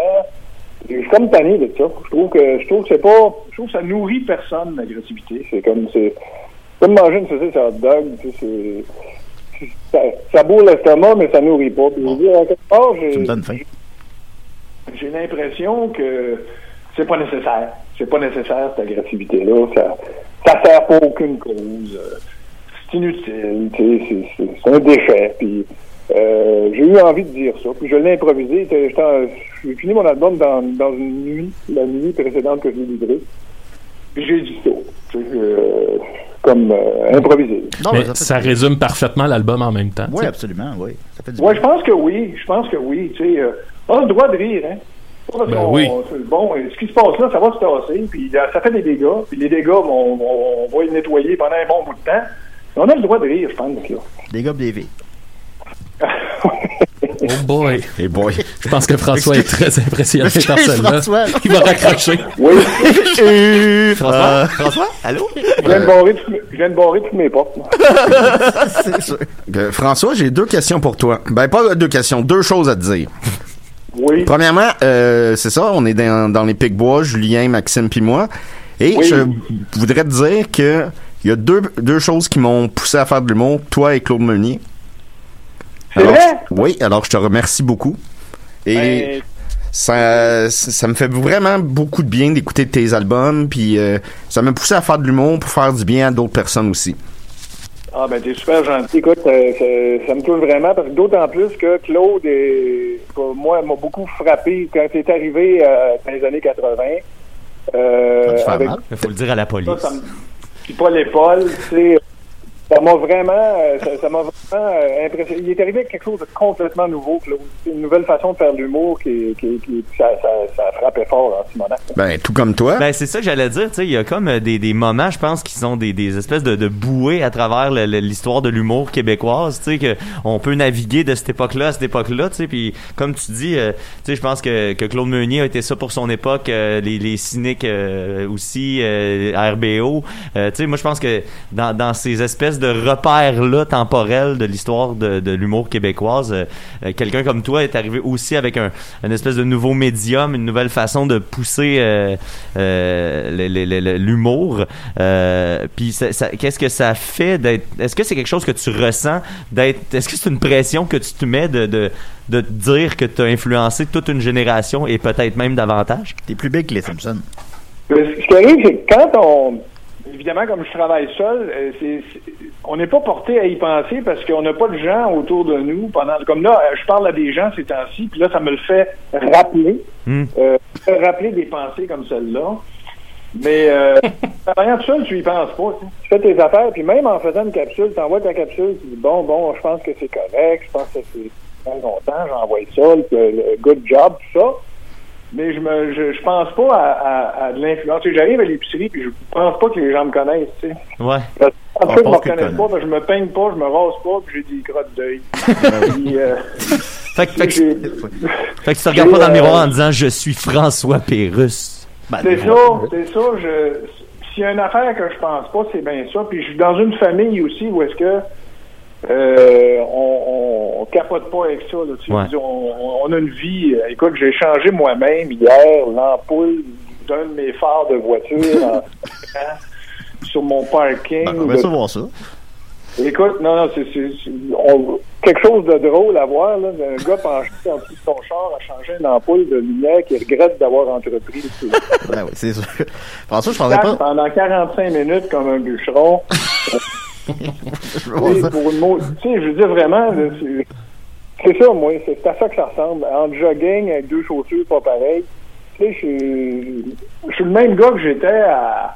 Je suis comme tanné de ça. Je trouve que je trouve que c'est pas. Je trouve que ça nourrit personne l'agressivité. C'est comme c'est comme manger une saucisse à hot dog. Tu sais, c'est ça, ça bourre l'estomac, mais ça nourrit pas. Puis je veux dire, à quelque part, j'ai Tu me donnes faim. j'ai l'impression que c'est pas nécessaire. C'est pas nécessaire cette agressivité-là. Ça, ça sert pas à aucune cause. C'est inutile. tu sais, C'est c'est- c'est un déchet. Puis euh, j'ai eu envie de dire ça. Puis je l'ai improvisé. J'étais- j'étais en- J'ai fini mon album dans, dans une nuit, la nuit précédente que je l'ai livré. Puis j'ai dit ça. euh, comme euh, improvisé. Non, mais ça ça résume parfaitement l'album en même temps. Oui, absolument, oui. Ça fait du Ouais, bien. je pense que oui. Je pense que oui. Euh, on a le droit de rire, hein. Ben oui. bon, ce qui se passe là, ça va se tasser, puis ça fait des dégâts, puis les dégâts, on, on- on va les nettoyer pendant un bon bout de temps. Mais on a le droit de rire, je pense, là. Des. Oh boy. Et boy. Je pense que François est très impressionné par celle-là. François. Il va raccrocher. Oui, François? François? Allô? je viens de barrer toutes mes- je viens de barrer toutes mes portes. moi. C'est sûr. Euh, François, j'ai deux questions pour toi. Ben, pas deux questions, deux choses à te dire. Oui. Premièrement, euh, c'est ça, on est dans, dans les Pic-Bois, Julien, Maxime puis moi. Et Oui. je voudrais te dire que il y a deux, deux choses qui m'ont poussé à faire de l'humour, toi et Claude Meunier. C'est vrai? Oui, alors je te remercie beaucoup. Et Ben, ça, ça me fait vraiment beaucoup de bien d'écouter tes albums, puis euh, ça m'a poussé à faire de l'humour pour faire du bien à d'autres personnes aussi. ah, ben, t'es super gentil. Écoute, euh, ça, ça me touche vraiment, parce que d'autant plus que Claude, est, pour moi, m'a beaucoup frappé quand c'est arrivé euh, dans les années 80. Euh, Ça avec mal. Il faut le dire à la police. Ça, ça me... Puis pas l'épaule, tu sais. Ça m'a vraiment, euh, ça ça m'a vraiment euh, impressionné. Il est arrivé avec quelque chose de complètement nouveau, Claude. C'est une nouvelle façon de faire de l'humour qui, qui, qui ça, ça, ça frappait fort en Simonac. Ben, tout comme toi. Ben, c'est ça que j'allais dire, tu sais, il y a comme euh, des, des moments, je pense, qui sont des, des espèces de, de bouées à travers l'histoire de l'humour québécoise, tu sais, que on peut naviguer de cette époque-là à cette époque-là, tu sais, puis comme tu dis, euh, tu sais, je pense que, que Claude Meunier a été ça pour son époque, euh, les, les cyniques euh, aussi, euh, RBO, euh, tu sais, moi je pense que dans, dans ces espèces de repères-là temporels de l'histoire de, de l'humour québécoise, euh, euh, quelqu'un comme toi est arrivé aussi avec un, une espèce de nouveau médium, une nouvelle façon de pousser euh, euh, l'humour. Euh, puis ça- ça- qu'est-ce que ça fait d'être Est-ce que c'est quelque chose que tu ressens d'être Est-ce que c'est une pression que tu te mets de de, de te dire que tu as influencé toute une génération et peut-être même davantage? T'es plus big que les Simpsons. Ce qui arrive, c'est que quand on. Évidemment, comme je travaille seul, euh, on n'est pas porté à y penser parce qu'on n'a pas de gens autour de nous pendant. Comme là, euh, je parle à des gens ces temps-ci, puis là, ça me le fait rappeler. Hmm. Euh, rappeler des pensées comme celle-là. Mais euh, travaillant tout seul, tu y penses pas. tu fais tes affaires, puis même en faisant une capsule, tu envoies ta capsule, tu dis bon, bon, je pense que c'est correct, je pense que c'est bien content, j'envoie ça, le, le good job, tout ça. Mais je me je, je pense pas à, à, à de l'influence. J'arrive à l'épicerie, puis je pense pas que les gens me connaissent. Tu sais. Ouais. Parce- En tout On cas, je me pas, parce que je me peigne pas, je me rase pas, puis j'ai des crottes d'œil. Puis, euh, Fait que, fait que- fait que tu te regardes pas dans le miroir en disant je suis François Pérusse. Ben, C'est ça, c'est ça. Je, s'il y a une affaire que je pense pas, c'est bien ça. Puis je suis dans une famille aussi où est-ce que euh, on, on, capote pas avec ça. Là, tu. Ouais. Dire, On, on- a une vie. euh, Écoute, j'ai changé moi-même hier l'ampoule d'un de mes phares de voiture en- hein, sur mon parking. Ben, on de- va savoir ça. Écoute, non, non, c'est, quelque chose de drôle à voir, là, d'un gars penché en dessous de son char à changer une ampoule de lumière qui regrette d'avoir entrepris. Ben oui, c'est sûr. François, je pensais pas. Pendant 45 minutes comme un bûcheron. Tu sais, ça. pour une mot, tu sais, je veux dire vraiment, c'est ça, moi, c'est à ça que ça ressemble. En jogging avec deux chaussures pas pareilles. Tu sais, je suis- le même gars que j'étais à,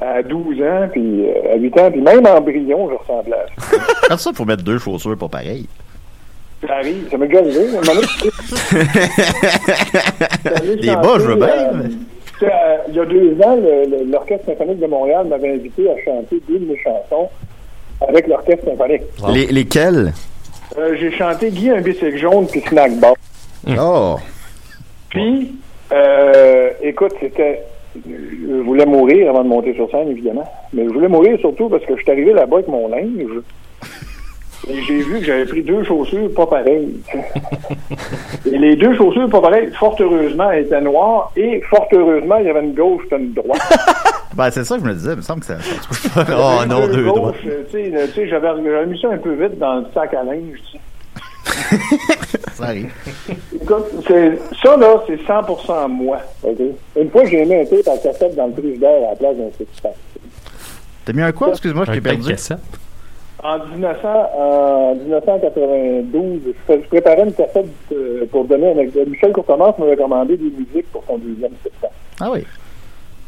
à 12 ans, puis euh, à 8 ans, puis même en embryon, je ressemblais à ça. Quand ça, faut mettre deux chaussures pas pareilles. Ça arrive, ça m'est déjà arrivé. Des bas, je veux bien, euh, mais- euh, il y a deux ans, l'Orchestre symphonique de Montréal m'avait invité à chanter deux de mes chansons avec l'Orchestre symphonique. Les, lesquels? Euh, J'ai chanté Guy un bicycle jaune puis Snack Bar. Oh! Puis, euh, écoute, c'était. Je voulais mourir avant de monter sur scène, évidemment. Mais je voulais mourir surtout parce que je suis arrivé là-bas avec mon linge. Et j'ai vu que j'avais pris deux chaussures pas pareilles. et les deux chaussures pas pareilles, fort heureusement, étaient noires. Et fort heureusement, il y avait une gauche et une droite. Ben, c'est ça que je me disais. Il me semble que ça. ça- Oh non, deux droits. euh, Tu sais, tu sais, j'avais j'avais mis ça un peu vite dans le sac à linge. tu sais. ça arrive. Écoute, c'est, ça, là, c'est 100% moi. ok? Une fois, j'ai mis un tape à cassette dans le frigidaire à la place d'un six-pack. T'as mis un quoi? Excuse-moi, je Un t'ai perdu. cassette. En, 1900, en 1992, je, préparais une cassette euh, pour donner un exemple. Michel Courtemanche m'avait commandé des musiques pour son deuxième spectacle. Ah oui.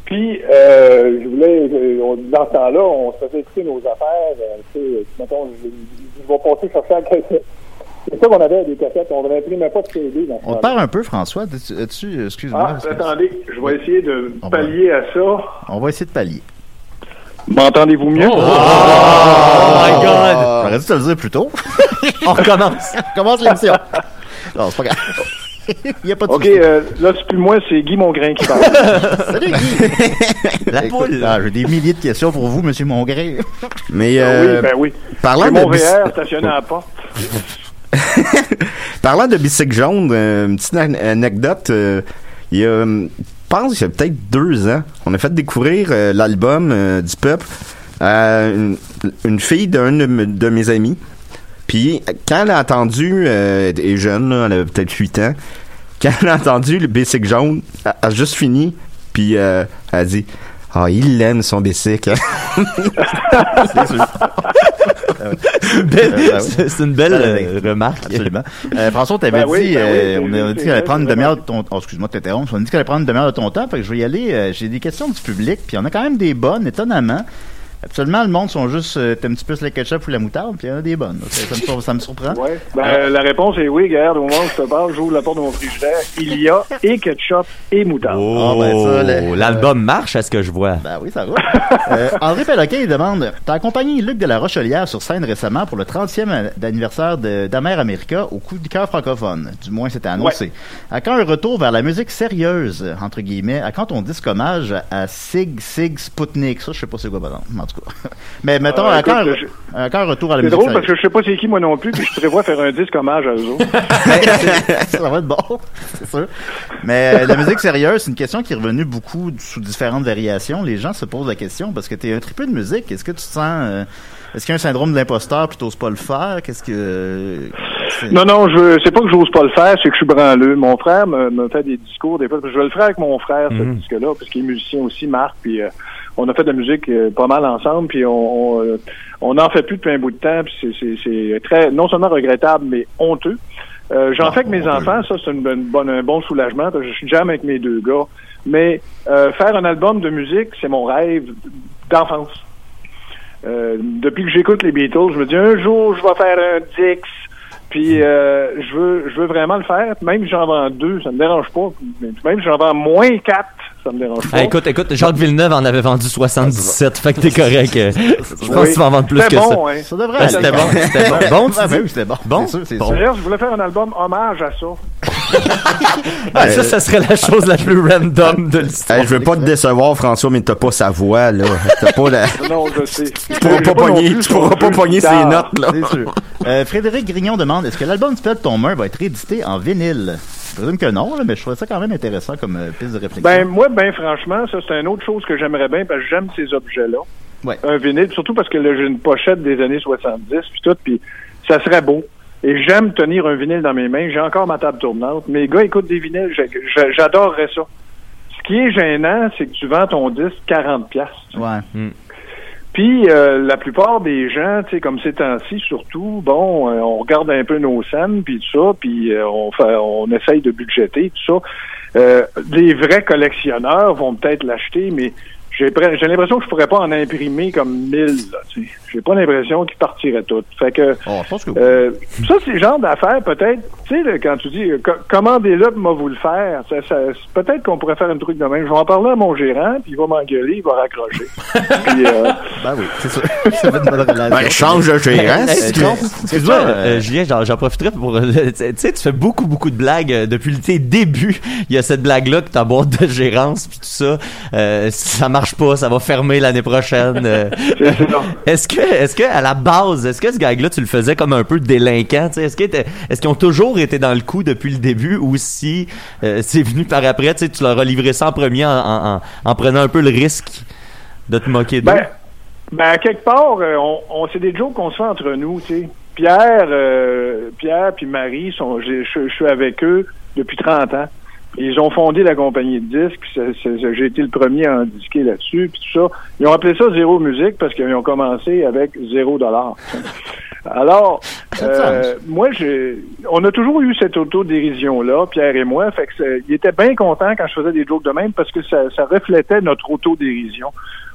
Puis, euh, je voulais, euh, on- dans ce temps-là, on se faisait écouter nos affaires. tu sais, mettons, je, je vais passer chercher la cassette. C'est ça qu'on avait des cassettes. On n'imprimait pas de CD dans ce On te perd un peu, François. As-tu- as-tu- Excuse-moi. Ah, attendez, je vais essayer de On va- pallier à ça. On va essayer de pallier. M'entendez-vous mieux? Oh my god! J'aurais dû te le dire plus tôt. On recommence. On commence l'émission. Non, c'est pas grave. Il n'y a pas de OK, souci. euh, là, c'est plus moi, c'est Guy Mongrain qui parle. Salut, Guy. La Écoute, poule. ah, J'ai des milliers de questions pour vous, Monsieur Mongrain. Mais Ah euh, oui, ben oui. parlant de Montréal, stationné à la porte. Parlant de bicycle jaune, euh, une petite an- anecdote. euh, il y a, je pense, il y a peut-être deux ans, on a fait découvrir euh, l'album euh, du peuple à une, fille d'un de, me- de mes amis. Puis quand elle a entendu, euh, elle est jeune, là, elle avait peut-être 8 ans, quand elle a entendu le bicycle jaune, elle a juste fini, puis elle a dit « Ah, il l'aime son bicycle. Oui. c'est une belle euh, remarque. Absolument. Euh, François, on t'avait Ben oui, dit, ben euh, on a dit qu'elle allait prendre une demi-heure de ton... Oh, excuse-moi de t'interrompre. On a dit qu'elle allait prendre une demi-heure de ton temps, fait que je vais y aller. J'ai des questions du public, puis il y en a quand même des bonnes, étonnamment. Absolument, le monde sont juste... Euh, T'aimes un petit peu le ketchup ou la moutarde, puis il y en a des bonnes. Ça, ça me, sur- ça me surprend. Ouais. Ben, euh, la réponse est oui, regarde, au moment où je te parle, j'ouvre la porte de mon frigidaire. Il y a et ketchup et moutarde. Ben ça, le- Oh, l'album marche à ce que je vois. Ben oui, ça va. Euh, André Péloquin, il demande T'as accompagné Luc de la Rochelière sur scène récemment pour le 30e anniversaire de- d'Amer America au coup du cœur francophone. Du moins, c'était annoncé. À quand un retour vers la musique sérieuse, entre guillemets? À quand ton disque hommage à Sig Sig Sputnik? Ça, je sais pas c'est quoi, par exemple, tout cas. Mais mettons, Ah, écoute, à quand un retour à la C'est musique drôle parce que je sais pas c'est qui moi non plus, puis je prévois faire un disque hommage à eux autres. ça va être bon, c'est sûr. Mais euh, la musique sérieuse, c'est une question qui est revenue beaucoup sous différentes variations. Les gens se posent la question parce que tu es un tripeux de musique. Est-ce que tu te sens. euh, Est-ce qu'il y a un syndrome de l'imposteur puis t'oses pas le faire? Qu'est-ce que. euh, c'est- Non, non, je c'est pas que j'ose pas le faire, c'est que je suis branleux. Mon frère me, me fait des discours des fois. Je vais le faire avec mon frère, ce disque-là, parce qu'il est musicien aussi, Marc, puis euh, on a fait de la musique euh, pas mal ensemble, puis on, on, euh, on en fait plus depuis un bout de temps, puis c'est- très non seulement regrettable, mais honteux. Euh, J'en Ah, fais avec mes enfants, ça c'est une, bonne- bonne- un bon soulagement, parce que je suis jamais avec mes deux gars. Mais euh, faire un album de musique, c'est mon rêve d'enfance. Euh, depuis que j'écoute les Beatles, je me dis un jour je vais faire un Dix. Puis euh, je veux je veux vraiment le faire. Même si j'en vends deux, ça me dérange pas. Même si j'en vends moins quatre, ça me dérange pas. Ah, écoute, écoute, Jacques Villeneuve en avait vendu 77, fait que t'es correct. euh, Je pense Oui. que tu vas en vendre plus C'était que bon, ça. hein. Ça devrait Ah, aller. c'était bon, c'était bon. Bon, tu Ah, ben oui, c'était bon. Bon? C'est sûr, c'est Bon. D'ailleurs, je voulais faire un album hommage à ça. Ah, ça, ça serait la chose la plus random de l'histoire. Hey, je veux pas te décevoir, François, mais t'as pas sa voix, là. T'as pas la... Non, je sais. Tu pourras pas pogner, tu pourras pas pogner ses notes, là. C'est sûr. Euh, Frédéric Grignon demande est-ce que l'album du Pet Tomer va être réédité en vinyle? Présume que non, là, mais je trouvais ça quand même intéressant comme euh, piste de réflexion. Ben moi, ben franchement, ça c'est une autre chose que j'aimerais bien parce que j'aime ces objets-là. Ouais. Un vinyle, surtout parce que là j'ai une pochette des années 70 puis tout, puis ça serait beau. Et j'aime tenir un vinyle dans mes mains. J'ai encore ma table tournante. Mes gars écoutent des vinyles. J'adorerais ça. Ce qui est gênant, c'est que tu vends ton disque 40 pièces. Ouais. Puis euh, la plupart des gens, tu sais, comme ces temps-ci, surtout, bon, euh, on regarde un peu nos scènes, puis tout ça, puis euh, on fait, on essaye de budgéter tout ça. Euh, les vrais collectionneurs vont peut-être l'acheter, mais j'ai pre- j'ai l'impression que je pourrais pas en imprimer comme 1000. Là, tu sais. J'ai pas l'impression qu'ils partiraient toutes. Fait que Oh, je pense que oui. euh, ça, c'est le genre d'affaires, peut-être, tu sais, quand tu dis euh, co- commandez-le, puis moi vous le faire, ça, ça- peut-être qu'on pourrait faire un truc de même. Je vais en parler à mon gérant, puis il va m'engueuler, il va raccrocher. puis, euh, Ben oui, c'est ça. ça fait une bonne relation. Ben, change de gérant, veux. Excuse-moi, euh, Julien, j'en, j'en profiterai pour. tu sais, tu fais beaucoup, beaucoup de blagues depuis tes débuts. Il y a cette blague-là que ta boîte de gérance puis tout ça, euh, ça marche pas, ça va fermer l'année prochaine. euh. est-ce que, est-ce que à la base, est-ce que ce gag-là, tu le faisais comme un peu délinquant Est-ce qu'ils ont toujours été dans le coup depuis le début ou si euh, c'est venu par après, tu tu leur as livré ça en premier en, en- en- en prenant un peu le risque de te moquer d'eux? Ben, ben, quelque part, euh, on, on c'est des jokes qu'on se fait entre nous, tu sais. Pierre, euh, Pierre puis Marie, sont, je suis avec eux depuis 30 ans. Ils ont fondé la compagnie de disques, j'ai été le premier à en disquer là-dessus, puis tout ça. Ils ont appelé ça Zéro Musique parce qu'ils ont commencé avec zéro dollar. Alors, euh, moi, j'ai, on a toujours eu cette autodérision-là, Pierre et moi. Fait que c'est- il était bien content quand je faisais des jokes de même parce que ça, ça reflétait notre autodérision.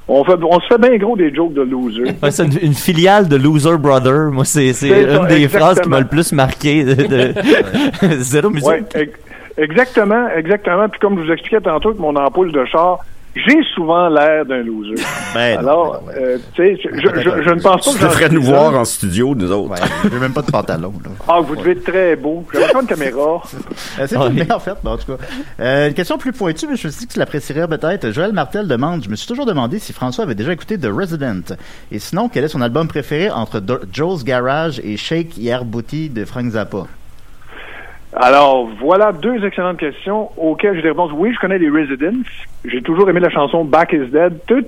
On, fait, on se fait bien gros des jokes de loser. Ouais, c'est une, une filiale de Loser Brother. Moi, c'est, c'est C'est une ça, des phrases qui m'a le plus marqué de, de- Zéro musique. Ouais, exactement, exactement. Puis comme je vous expliquais tantôt avec mon ampoule de char, j'ai souvent l'air d'un loser. Ben, non, Alors, ben, ouais. euh, tu sais, je, je, je- je ne pense pas Tu que devrais suis nous voir en studio, nous autres. Ouais, j'ai même pas de pantalon. Là. Ah, vous devez être très beau. J'avais pas une caméra. Euh, c'est Ouais. filmé, en fait, mais en tout cas. Euh, une question plus pointue, mais je me suis dit que tu l'apprécierais peut-être. Joël Martel demande, je me suis toujours demandé si François avait déjà écouté The Resident. Et sinon, quel est son album préféré entre Do- Joe's Garage et Shake Yerbouti de Frank Zappa? Alors, voilà deux excellentes questions auxquelles j'ai des réponses. Oui, je connais les Residents. J'ai toujours aimé la chanson Back is Dead. Boum,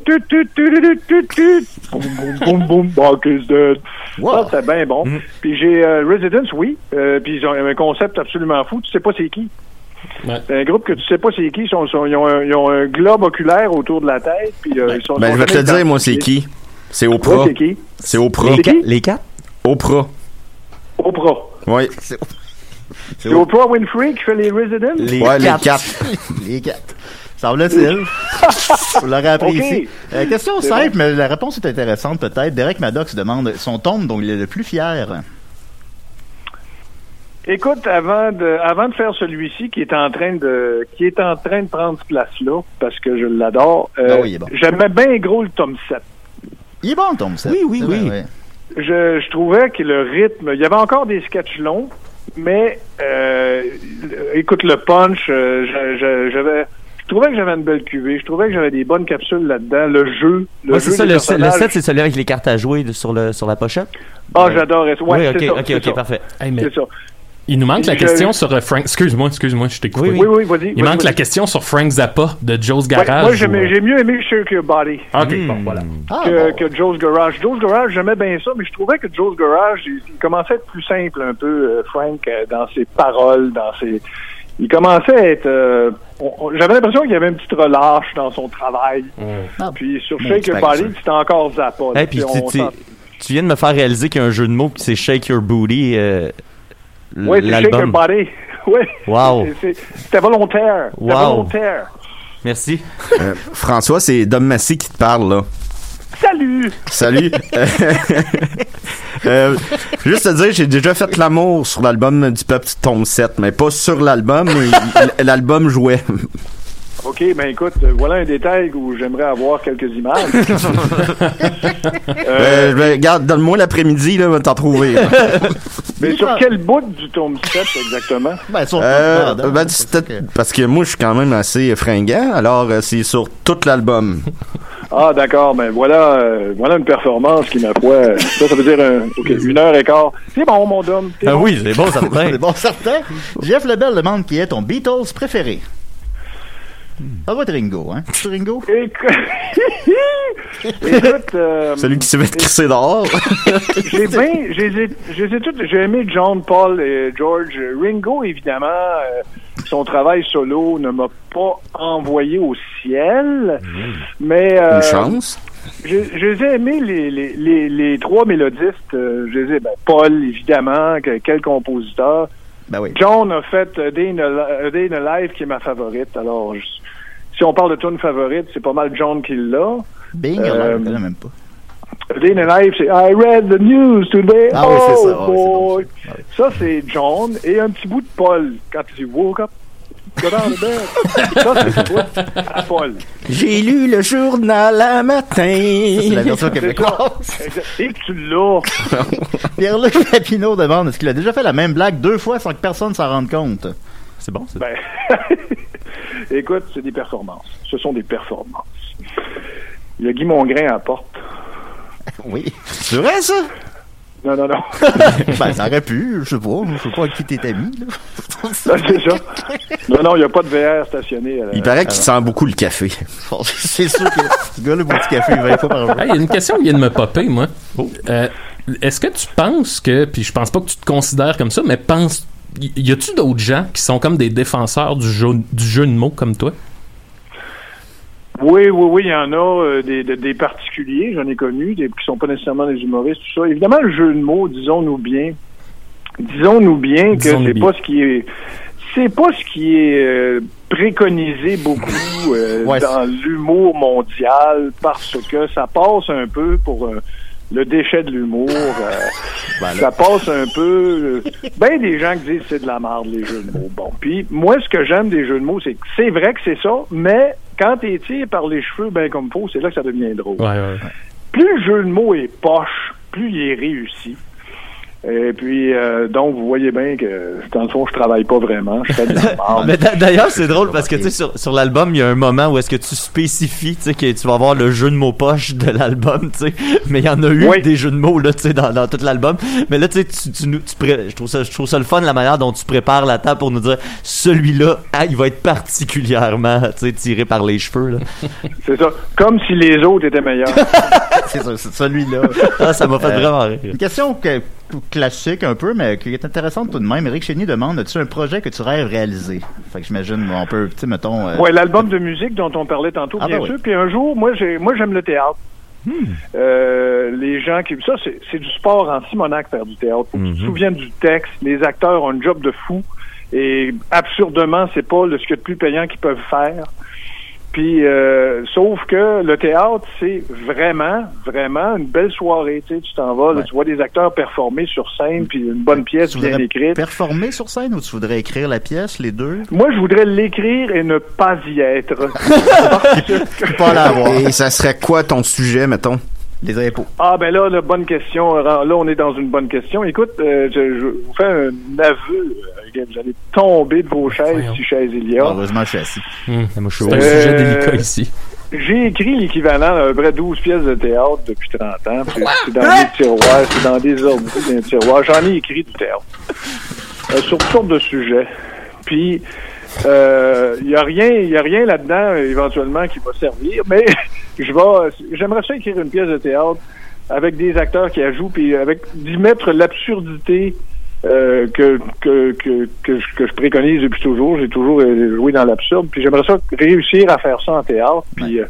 boum, boum, boum, Back is Dead. Wow. Ça, c'est bien bon. Puis j'ai euh, Residents, oui. Euh, puis ils ont un concept absolument fou. Tu sais pas c'est qui. Ouais. C'est un groupe que tu sais pas c'est qui. Ils, sont, sont- ils, ont un, ils ont un globe oculaire autour de la tête. Puis, euh, ils sont, Ben, je vais te le dire, moi, c'est qui? C'est Ouais, Oprah. c'est qui? C'est Oprah. Les, C'est ca- qui? les quatre? Oprah. Oprah. Oui. C'est C'est Oprah Winfrey qui fait les Residents? Les Ouais, les quatre. quatre. les quatre. Semble-t-il. Vous l'aurez apprécié. Ok. Euh, question simple, mais la réponse est intéressante peut-être. Derek Maddox demande son tombe dont il est le plus fier. Écoute, avant de, avant de faire celui-ci qui est en train de, qui est en train de prendre cette place-là, parce que je l'adore, euh, Ah oui, il est bon. j'aimais bien gros le tome 7. Il est bon, le tombe 7. Oui, oui, oui. vrai, ouais. Je, je trouvais que le rythme, il y avait encore des sketchs longs, mais euh, écoute le punch, euh, j'avais, je trouvais que j'avais une belle cuvée, je trouvais que j'avais des bonnes capsules là-dedans, le jeu, le Ouais, jeu c'est ça, le. 7, c'est celui avec les cartes à jouer de- sur, le, sur la pochette? Ah, j'adorais ça. Ouais, oui, c'est ok, ça, ok, ok, ça. parfait. Hey, mais C'est ça. Il nous manque la Je- question sur euh, Frank. Excuse-moi, excuse-moi, je t'ai coupé. Oui, Oui, oui, vas-y. Il manque la question sur Frank Zappa de Joe's Ouais, Garage. moi, j'ai ou, euh, j'ai mieux aimé Shake Your Body. Ok, Hmm. bon, voilà. Ah, que, bon. que Joe's Garage. Joe's Garage, j'aimais bien ça, mais je trouvais que Joe's Garage, il, il commençait à être plus simple un peu, euh, Frank, euh, dans ses paroles, dans ses... Il commençait à être... euh, J'avais l'impression qu'il y avait une petite relâche dans son travail. Ah, Puis sur Bon, Shake Your Body, c'était encore Zappa. Hey, puis Puis tu, viens de me faire réaliser qu'il y a un jeu de mots qui c'est Shake Your Booty, euh, Ouais, c'est Shake Your. Body. Oui. Wow. C'était volontaire. C'était Wow. volontaire. Merci. Euh, François, c'est Dom Massy qui te parle, là. Salut! Salut. Euh, juste te dire, j'ai déjà fait l'amour sur l'album du Peuple Tome 7, mais pas sur l'album, l'album jouait. OK, ben écoute, euh, voilà un détail où j'aimerais avoir quelques images. Euh, regarde, donne-moi l'après-midi, là, on va t'en trouver. Mais sur quel bout du tome 7 exactement? Ben, sur Euh, ben, c'est c'était- que- parce que moi, je suis quand même assez fringant, alors euh, c'est sur tout l'album. Ah, d'accord. Ben voilà, euh, voilà une performance qui, ma foi, ça, ça veut dire un, ok, une heure et quart. C'est bon, mon homme. Ah oui, c'est bon, me C'est bon, certain. Jeff Lebel demande qui est ton Beatles préféré. Ça doit être Ringo, hein? C'est Ringo? Écoute, euh, Celui qui s'est fait crisser dehors. j'ai bien, j'ai, j'ai, j'ai tout- j'ai aimé John, Paul et George. Ringo, évidemment, euh, son travail solo ne m'a pas envoyé au ciel, mais euh, Une chance? je, je les ai aimés les, les, les, les trois mélodistes. euh, je les ai, ben, Paul, évidemment, que- quel compositeur. Ben oui. John a fait A Day in a, Li- A Day in a Life qui est ma favorite. Alors, je- si on parle de tune favorite, c'est pas mal John qui l'a. Bing, Euh, je connais même pas. A Life, c'est I read the news today. Ah oui, c'est oh ça, ouais, c'est boy. bon, ça. C'est John. Et un petit bout de Paul. Quand il dit woke up, c'est. J'ai lu le journal à matin. C'est la version C'est québécoise. Et tu l'as. Pierre-Luc Papineau demande est-ce qu'il a déjà fait la même blague deux fois sans que personne s'en rende compte? C'est bon, ça. Ben, écoute, c'est des performances. Ce sont des performances. Il y a Guy Mongrain à la porte. Oui. C'est vrai, ça? Non, non, non. ben, ça aurait pu, je sais pas. Je sais pas à qui t'es ami, là. Ça, c'est ça. Non, non, il n'y a pas de VR stationné. à la- Il paraît qu'il sent beaucoup le café. C'est sûr que ce gars-là, boit du café 20 fois par jour. Hey, Il y a une question qui vient de me popper, moi. Euh, Est-ce que tu penses que, puis je pense pas que tu te considères comme ça, mais pense, y a-tu d'autres gens qui sont comme des défenseurs du jeu, du jeu de mots comme toi? Oui, oui, oui, il y en a euh, des, des, des particuliers, j'en ai connu, des, qui sont pas nécessairement des humoristes, tout ça. Évidemment, le jeu de mots, disons-nous bien, disons-nous bien que c'est pas ce qui est, c'est pas ce qui est euh, préconisé beaucoup euh, Ouais, dans l'humour mondial parce que ça passe un peu pour le déchet de l'humour. euh, Ben, ça passe un peu. euh, ben des gens qui disent c'est de la merde les jeux de mots. Bon, puis moi ce que j'aime des jeux de mots, c'est que c'est vrai que c'est ça, mais quand t'es tiré par les cheveux ben comme faut, c'est là que ça devient drôle. Ouais, ouais. Plus le jeu de mots est poche, plus il est réussi. Et puis euh, donc vous voyez bien que dans le fond je travaille pas vraiment, je fais de la. Mais d'a- d'ailleurs, c'est drôle parce que tu sais sur, sur l'album, il y a un moment où est-ce que tu spécifies, tu sais que tu vas avoir le jeu de mots poche de l'album, tu sais. Mais il y en a eu Oui. des jeux de mots là, tu sais dans, dans tout l'album. Mais là, tu sais, tu, tu, nous- tu pré- je trouve ça je trouve ça le fun la manière dont tu prépares la table pour nous dire celui-là, ah, il va être particulièrement, tu sais, tiré par les cheveux là. C'est ça. Comme si les autres étaient meilleurs. c'est ça, c'est celui-là. Ah, ça m'a fait Euh, vraiment rire. Une question que- classique un peu, mais qui est intéressante tout de même. Eric Chénier demande as-tu un projet que tu rêves réaliser? Fait que j'imagine, on peut, tu sais, mettons. euh, Ouais, l'album de musique dont on parlait tantôt, Ah, bien ben oui. sûr. Puis un jour, moi, j'ai, moi, j'aime le théâtre. Euh, les gens qui, ça, c'est, c'est du sport en Simonac faire du théâtre. Faut que tu te souviennes du texte. Les acteurs ont un job de fou. Et absurdement, c'est pas le ce qu'il y a de plus payant qu'ils peuvent faire. Puis, euh, sauf que le théâtre, c'est vraiment, vraiment une belle soirée. Tu sais, tu t'en vas, là, tu vois des acteurs performer sur scène, puis une bonne pièce tu bien voudrais écrite. performer sur scène ou tu voudrais écrire la pièce, les deux? Moi, je voudrais l'écrire et ne pas y être. Pas l'avoir. Et ça serait quoi ton sujet, mettons? Les impôts. Ah ben là, la bonne question. Là, on est dans une bonne question. Écoute, euh, je, je vous fais un aveu. euh, Vous allez tomber de vos chaises Voyons. si chaises il y a. Heureusement, je suis assis. Moi, je suis C'est un Euh, sujet délicat ici. J'ai écrit l'équivalent d'un vrai 12 pièces de théâtre depuis 30 ans. C'est dans des tiroirs, c'est dans des ordi, dans des tiroirs. J'en ai écrit du théâtre. Euh, sur toutes sortes de sujets. Puis, il n'y a rien, y a rien là-dedans, euh, éventuellement, qui va servir, mais je vais, j'aimerais ça écrire une pièce de théâtre avec des acteurs qui ajoutent, puis avec d'y mettre l'absurdité euh, que, que, que, que, je, que je préconise depuis toujours. J'ai toujours euh, joué dans l'absurde, puis j'aimerais ça réussir à faire ça en théâtre, puis euh,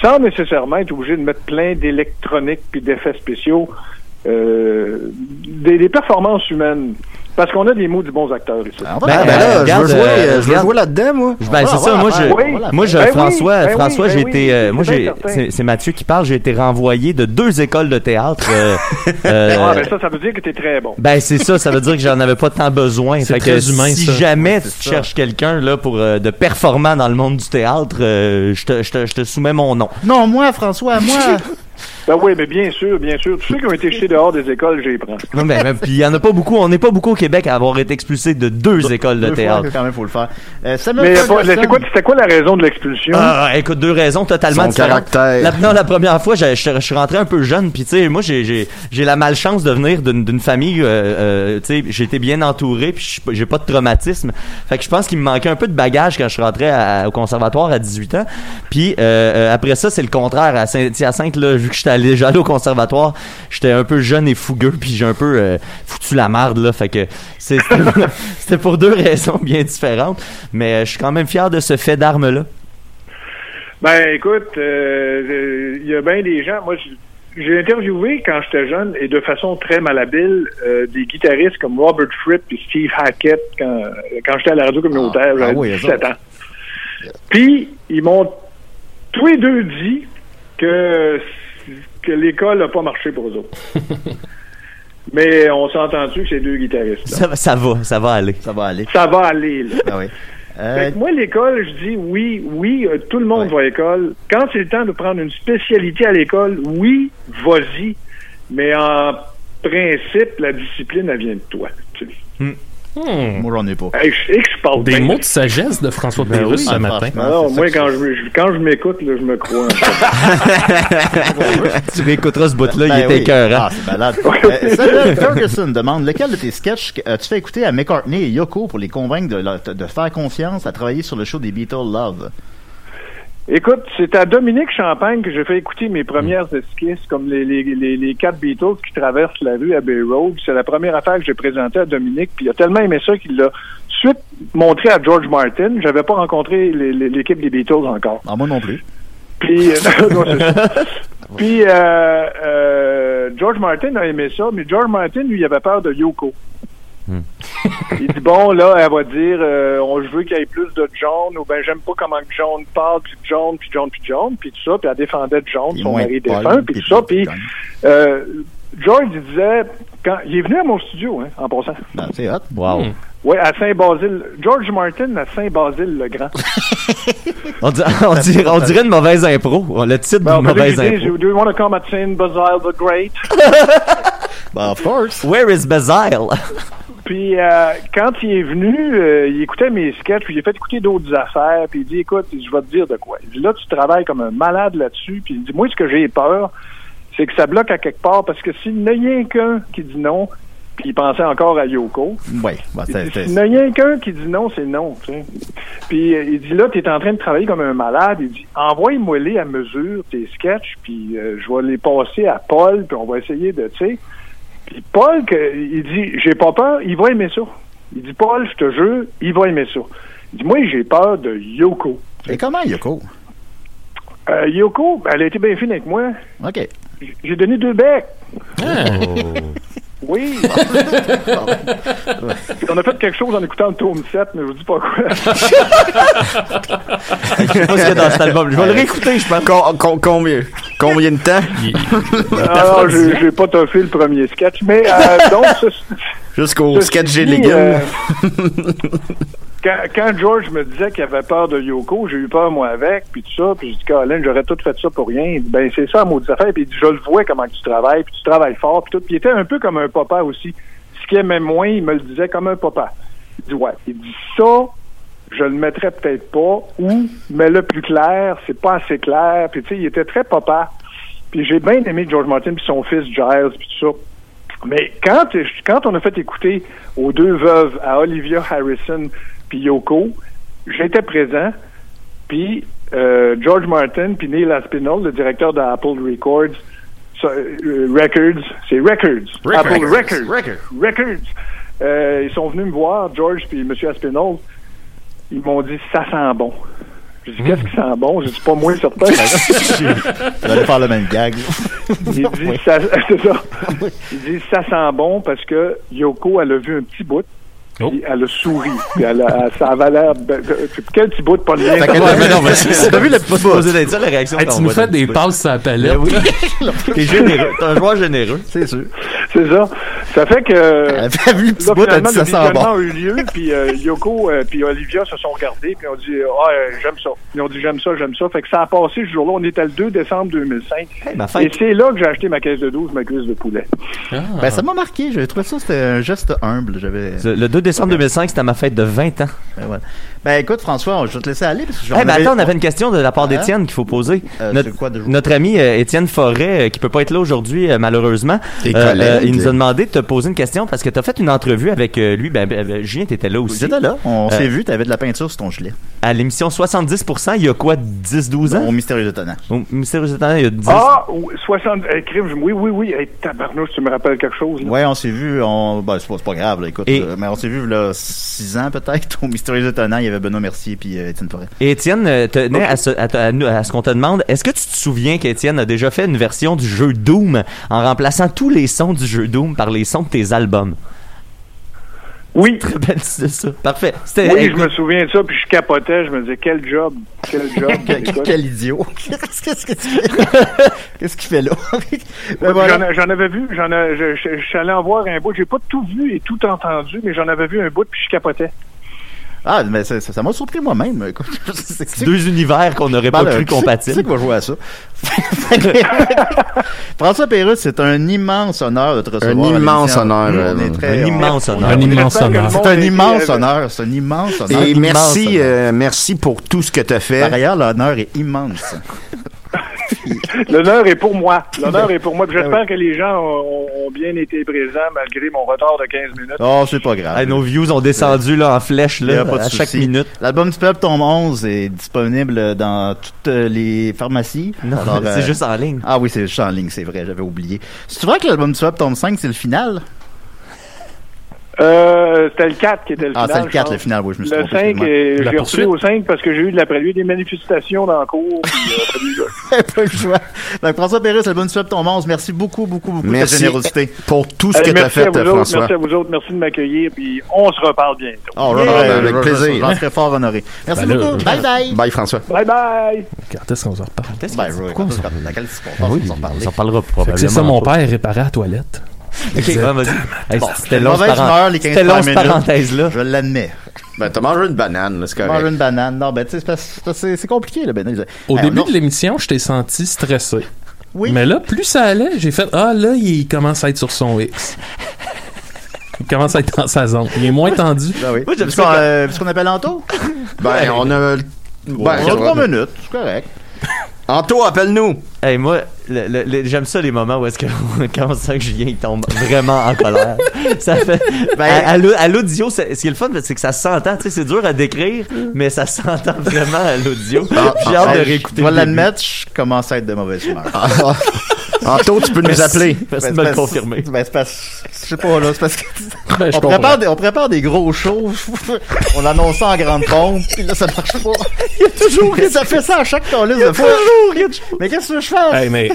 sans nécessairement être obligé de mettre plein d'électronique puis d'effets spéciaux, euh, des, des performances humaines. Parce qu'on a des mots du bons acteurs ici. Ben, ben là, regarde, je veux jouer, euh, je veux regarde. jouer là-dedans, moi. Ben, c'est ça, moi, je, moi, je, Ben François, ben oui, François, ben j'ai oui, été, euh, c'est moi, j'ai, c'est, Mathieu qui parle, j'ai été renvoyé de deux écoles de théâtre. euh, euh, Ah, ben ça, ça veut dire que t'es très bon. Ben c'est ça, ça veut dire que j'en avais pas tant besoin. C'est Fait que très humain, si ça. jamais tu ça. cherches quelqu'un là pour euh, de performant dans le monde du théâtre, euh, je te, je te, je te soumets mon nom. Non, moi, François, moi. Ben oui, mais bien sûr, bien sûr. Tous ceux qui ont été jetés dehors des écoles, les prends. Non, mais, mais- puis il y en a pas beaucoup. On n'est pas beaucoup au Québec à avoir été expulsés de deux écoles de Deux fois théâtre. que quand même, faut le faire. Euh, Mais c'était quoi, c'était quoi la raison de l'expulsion? Ah, écoute, deux raisons totalement Son différentes. caractère. La, non, la première fois, je, je- je suis rentré un peu jeune, puis tu sais, moi, j'ai, j'ai, j'ai la malchance de venir d'une, famille, euh, euh, tu sais, j'ai été bien entouré, puis je suis pas- j'ai pas de traumatisme. Fait que je pense qu'il me manquait un peu de bagage quand je suis rentré à- au conservatoire à 18 ans. Puis euh, euh, après ça, c'est le contraire. À Saint-Hyacinthe, là, vu que j'étais allé, au conservatoire, j'étais un peu jeune et fougueux, puis j'ai un peu euh, foutu la marde, là. Fait que c'était, pour deux raisons bien différentes. Mais euh, je suis quand même fier de ce fait d'armes-là. Ben, écoute, euh, euh, il y a bien des gens. Moi, j'ai- interviewé quand j'étais jeune et de façon très malhabile euh, des guitaristes comme Robert Fripp et Steve Hackett quand, quand j'étais à la radio communautaire, Ah, j'avais ah oui, 17 eux ans. Puis, ils m'ont tous les deux dit que, que l'école n'a pas marché pour eux autres. Mais on s'est entendu que ces deux guitaristes. Ça, va- ça va, ça va aller. Ça va aller. Ça va aller, là. Ah oui. Euh, Fait que moi, l'école, je dis oui, oui, euh, tout le monde Ouais. va à l'école. Quand c'est le temps de prendre une spécialité à l'école, oui, vas-y. Mais en principe, la discipline, elle vient de toi. Tu sais. Hmm. moi, j'en ai pas. Hey, je sais que je parle Des bien. mots de sagesse de François Ben Pérusse oui. ce Ah, matin. franchement. Non, moi, quand je, quand je m'écoute, là, je me crois. tu réécouteras ce bout-là, Ben il était oui. écœurant. Ah, c'est malade. Euh, Samuel Ferguson demande lequel de tes sketchs as-tu fait écouter à McCartney et Yoko pour les convaincre de faire confiance à travailler sur le show des Beatles Love? Écoute, c'est à Dominique Champagne que j'ai fait écouter mes premières esquisses, comme les, les, les, les quatre Beatles qui traversent la rue à Bay Road. C'est la première affaire que j'ai présentée à Dominique, puis il a tellement aimé ça qu'il l'a suite montré à George Martin. J'avais pas rencontré l'équipe des Beatles encore. Ah, moi non plus. Puis, euh, non. Puis euh, euh, George Martin a aimé ça, mais George Martin, lui, il avait peur de Yoko. Il dit bon là, elle va dire euh, on je veux qu'il y ait plus de John ou ben j'aime pas comment que John parle puis John puis John puis John puis tout ça puis elle défendait John son mari défunt puis tout ça puis euh, George il disait quand il est venu à mon studio hein, en passant Ben, c'est hot. Wow. Hmm. ouais à Saint-Basile George Martin à Saint-Basile le Grand On, on dirait, on dirait une mauvaise impro. Le titre ben, d'une on mauvaise impro. do you want to come at Saint-Basile the Great? Ben, of course. Where is Bazile? Puis euh, quand il est venu, euh, il écoutait mes sketchs, puis il a fait écouter d'autres affaires, puis il dit écoute, je vais te dire de quoi. Il dit là, tu travailles comme un malade là-dessus, puis il dit moi, ce que j'ai peur, c'est que ça bloque à quelque part, parce que s'il n'y a rien qu'un qui dit non, puis il pensait encore à Yoko, Oui. Ben, il n'y a rien qu'un qui dit non, c'est non. Tu sais. Puis euh, il dit là, tu es en train de travailler comme un malade. Il dit envoie-moi les à mesure, tes sketchs, puis euh, je vais les passer à Paul, puis on va essayer de, tu sais. Puis Paul, que, il dit j'ai pas peur, il va aimer ça. Il dit Paul, je te jure, il va aimer ça. Il dit moi, j'ai peur de Yoko. Et comment, Yoko? Euh, Yoko, ben, elle a été bien fine avec moi. OK. J'ai donné deux becs. Ah. Oui. on a fait quelque chose en écoutant le tome 7, mais je vous dis pas quoi. Je sais pas ce qu'il y a dans cet album. Je vais le réécouter, je pense. Com- com- combien? Combien de temps? Alors, j'ai j'ai pas toffé le premier sketch, mais euh, donc, ce- Jusqu'au sketch dit, légal. euh, quand, quand George me disait qu'il avait peur de Yoko, j'ai eu peur moi avec, puis tout ça, puis j'ai dit, Colin, j'aurais tout fait ça pour rien. Ben c'est ça, maudite affaire, puis il dit, je le vois comment tu travailles, puis tu travailles fort, puis tout. Puis il était un peu comme un papa aussi. Ce qu'il aimait moins, il me le disait comme un papa. Il dit, ouais, il dit, ça, je le mettrais peut-être pas, ou, mais le plus clair, c'est pas assez clair, puis tu sais, il était très papa. Puis j'ai bien aimé George Martin puis son fils Giles puis tout ça. Mais quand, quand on a fait écouter aux deux veuves, à Olivia Harrison puis Yoko, j'étais présent, puis euh, George Martin puis Neil Aspinall, le directeur d'Apple Records, euh, Records, c'est Records, Apple Records, Records. Euh, ils sont venus me voir, George puis M. Aspinall, ils m'ont dit ça sent bon. J'ai dit qu'est-ce qui sent bon? Je dis pas moins certain. Vous allez faire le même gag. Il dit, ça, c'est ça. Il dit, ça sent bon parce que Yoko, elle a vu un petit bout. Puis elle a souri. Puis elle a, elle- ça avait l'air. de- de- Quel petit bout de pas de lien? Fait T'as vu le petit bout? ça la réaction Hey, tu nous fais des passes à la palette. Ben oui. T'es généreux. T'es un joueur généreux. C'est sûr. C'est ça. Ça fait que. Elle a vu le petit bout, elle dit ça sent bon. a eu lieu, puis euh, Yoko euh, puis Olivia se sont regardés, puis ont dit Ah, euh, j'aime ça. Ils ont dit J'aime ça, j'aime ça. Fait que ça a passé ce jour-là. On était le 2 décembre 2005. ma Et c'est là que j'ai acheté ma caisse de 12, ma cuisse de poulet. Ah. Ben, ça m'a marqué. J'avais trouvé ça, c'était un geste humble. J'avais. Le 2 décembre 2005, c'était ma fête de 20 ans. Ben. Ben, écoute, François, je vais te laisser aller parce que Eh ben attends, on avait une question de la part Hein? d'Étienne qu'il faut poser. Euh, notre, quoi de notre ami euh, Étienne Forêt, euh, qui peut pas être là aujourd'hui euh, malheureusement, Tes euh, collègues. il nous a demandé de te poser une question parce que tu as fait une entrevue avec lui. Ben, ben, ben, Julien, t'étais là aussi. J'étais là. On Euh, s'est vu, t'avais de la peinture sur ton gilet. À l'émission 70%, il y a quoi, 10-12 ans? Au mystérieux étonnant. Au Mystérieux Étonnant, il y a 10. Ah, ou- 60. eh, oui, oui, oui. Hey, tabarnouche, tu me rappelles quelque chose. Ouais, on s'est vu, on, ben, c'est pas, c'est pas grave, là, écoute, Et- euh, mais on s'est vu, là, six ans, peut-être, au Mystérieux Étonnant, il y avait Benoît Mercier puis euh, Étienne Forêt. Étienne, euh, tenait à ce, à, à à ce qu'on te demande, est-ce que tu te souviens qu'Étienne a déjà fait une version du jeu Doom en remplaçant tous les sons du jeu Doom par les sons de tes albums? Oui. Très belle de ça. Parfait. C'était, Oui, je me souviens de ça, puis je capotais, je me disais, quel job, quel job. Quel, idiot. Qu'est-ce qu'est-ce qu'il fait? Qu'est-ce qu'il fait là? ben voilà. J'en, j'en avais vu, j'en ai, je, je, je suis allé en voir un bout. J'ai pas tout vu et tout entendu, mais j'en avais vu un bout puis je capotais. Ah, mais ça ça- ça m'a surpris moi-même. C'est- deux univers qu'on n'aurait pas cru compatibles. c'est qui va jouer à ça? François Pérusse, c'est un immense honneur de te recevoir. Un immense honneur, On euh, est très- Un immense honneur. Un immense honneur. C'est un immense honneur. C'est un immense honneur. Et merci, euh, merci pour tout ce que tu as fait. Par ailleurs, l'honneur est immense. L'honneur est pour moi. L'honneur est pour moi. Ben J'espère que les gens ont, ont bien été présents malgré mon retard de 15 minutes. Oh, c'est pas grave. Hey, nos views ont descendu là, en flèche là, a pas de à chaque minute. L'album du peuple tombe 11 est disponible dans toutes euh, les pharmacies. Non, Alors, c'est euh, juste en ligne. Ah oui, c'est juste en ligne, c'est vrai, j'avais oublié. C'est vrai que l'album du peuple tombe 5, c'est le final? Euh, c'était le 4 qui était le Ah, final. c'est le 4, je le final, oui, je me suis Le trompé. 5, excuse-moi. euh, La j'ai poursuite? repris au 5 parce que j'ai eu de la prélude des manifestations dans le cours. puis, euh, pas le choix. Donc, François Pérez, l'album du peuple tombe 11, merci beaucoup, beaucoup, beaucoup de ta Merci générosité. pour tout ce Allez, que tu as merci à fait, vous euh, autres, François. merci à vous autres, merci de m'accueillir, puis on se reparle bientôt. Oh, Yeah. Avec plaisir. J'en serais fort honoré. Merci Ben beaucoup. Bye bye. Bye, François. Bye bye! Quand est-ce qu'on se reparle? Qu'est-ce que- je vais- pourquoi on s'en- dans quel sport Ah oui, on s'en on parler. s'en parlera Fait que probablement. C'est ça, mon père réparait à la toilette. Ok, ouais, vas-y. Hey, c'était long, mauvaise ce paren- humeur, les 15 C'était long, premières ce minutes. parenthèse-là. Je l'admets. Ben, t'as mangé une banane, là, c'est correct. Manger une banane. Non, ben, tu sais, c'est compliqué, là, ben. Au Ben, début de l'émission, je t'ai senti stressé. Oui. Mais là, plus ça allait, j'ai fait Ah, là, il commence à être sur son X. Il commence à être dans sa zone. Il est moins tendu. Ben oui. Moi, j'aime ça puisqu'on appelle Anto? Ben, on a... Ben, On a trois minutes, c'est correct. Anto, appelle-nous. Hey, moi, le- le- le- j'aime ça les moments où est-ce que quand on sent que Julien il tombe vraiment en colère. Ça fait Ben- à, à l'au- à l'audio, c'est- ce qui est le fun, c'est que ça s'entend. Tu sais, c'est dur à décrire, mais ça s'entend vraiment à l'audio. J'ai hâte de Ben, réécouter. Je vais l'admettre, je commence à être de mauvaise humeur. Anto, tu peux nous appeler. Ben, me le confirmer. Ben, c'est parce, je sais pas, là, c'est parce que, Ben, on prépare, des, on prépare des gros shows, on annonce ça en grande pompe, puis là, ça marche pas. Il y a toujours, ça fait ça à chaque liste de fois. Mais qu'est-ce que je fais? Hey, mais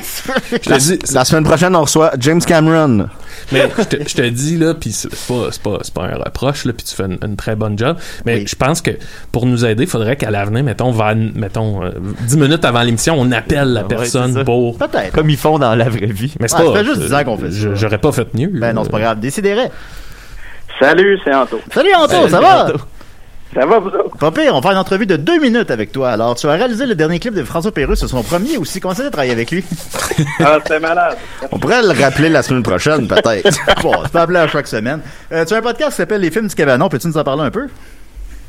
je te dis, La semaine prochaine, on reçoit James Cameron. Mais je te, je te dis là, puis c'est pas, c'est pas, c'est pas un reproche là, puis tu fais une, une très bonne job. Mais Oui. je pense que pour nous aider, il faudrait qu'à l'avenir, mettons, va, mettons, euh, 10 minutes avant l'émission, on appelle la Ouais, c'est personne pour. Peut-être. Comme ils font dans la vraie vie. Mais c'est Ouais, pas. ça fait juste euh, 10 ans qu'on fait ça. je- J'aurais pas fait mieux. Ben non, c'est pas grave. Décidérez. Salut, c'est Anto. Salut Anto, ça va? Ça va, vous autres? Pas pire, on va faire une entrevue de deux minutes avec toi. Alors, tu as réalisé le dernier clip de François Pérusse, c'est son premier aussi. Comment ça de travailler avec lui? Ah, c'était malade. On pourrait le rappeler la semaine prochaine, peut-être. bon, tu peux appeler à chaque semaine. Euh, tu as un podcast qui s'appelle Les films du cabanon. Peux-tu nous en parler un peu?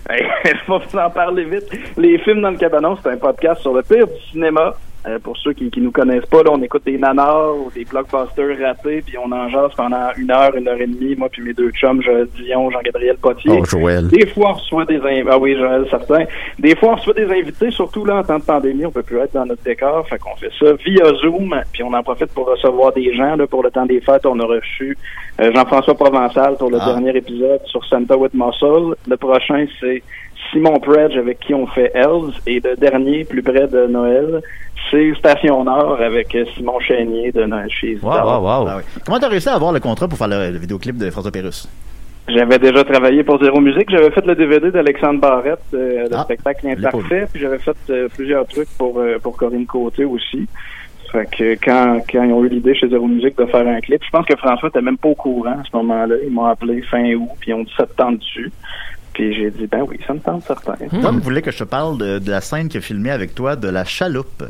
Hey, je vais vous en parler vite. Les films dans le cabanon, c'est un podcast sur le pire du cinéma. Euh, pour ceux qui, qui nous connaissent pas, là, on écoute des nanars ou des blockbusters ratés, puis on en jase pendant une heure, une heure et demie, moi puis mes deux chums, Joël Dion, Jean-Gabriel Potier. Oh, Joël. Des fois, on reçoit des invités. Ah oui, Joël, certain. Des fois, on reçoit des invités, surtout là, en temps de pandémie, on peut plus être dans notre décor. Fait qu'on fait ça via Zoom, puis on en profite pour recevoir des gens. Là, pour le temps des fêtes, on a reçu euh, Jean-François Provençal pour le Ah. dernier épisode sur Santa with Muscle. Le prochain, c'est Simon Predge avec qui on fait Hells. Et le dernier, plus près de Noël, c'est Station Nord avec Simon Chénier de Noël chez Wow, wow, wow. Ah oui. Comment t'as réussi à avoir le contrat pour faire le, le vidéoclip de François Pérusse? J'avais déjà travaillé pour Zéro Musique. J'avais fait le DVD d'Alexandre Barrette, euh, le Ah, spectacle Imparfait. Puis j'avais fait euh, plusieurs trucs pour, euh, pour Corinne Côté aussi. Fait que quand, quand ils ont eu l'idée chez Zéro Musique de faire un clip, je pense que François était même pas au courant à ce moment-là. Ils m'ont appelé fin août, puis ils ont dit ça te tente dessus. Puis j'ai dit ben oui, ça me tente certain. Tom voulait que je te parle de, de la scène qu'il a filmée avec toi de la chaloupe.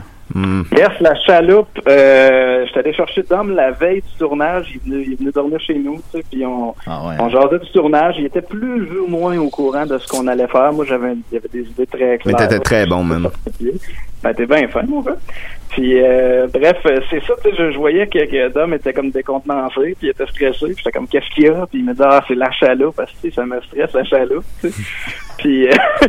Yes, la chaloupe, euh, j'étais allé chercher Dom la veille du tournage, il est venu, il venu dormir chez nous, tu sais, puis on, Ah ouais. on jasait du tournage, il était plus ou moins au courant de ce qu'on allait faire. Moi, j'avais, des idées très Mais claires. t'étais très bon, même. Ben, t'es bien fin, mon gars. Puis, euh, bref, euh, c'est ça, tu sais, je, je voyais que, que Dom était comme décontenancé, puis il était stressé, puis j'étais comme, qu'est-ce qu'il y a? Puis il me dit, ah, c'est la chaloupe, parce que, tu sais, ça me stresse, la chaloupe, tu sais. puis, euh,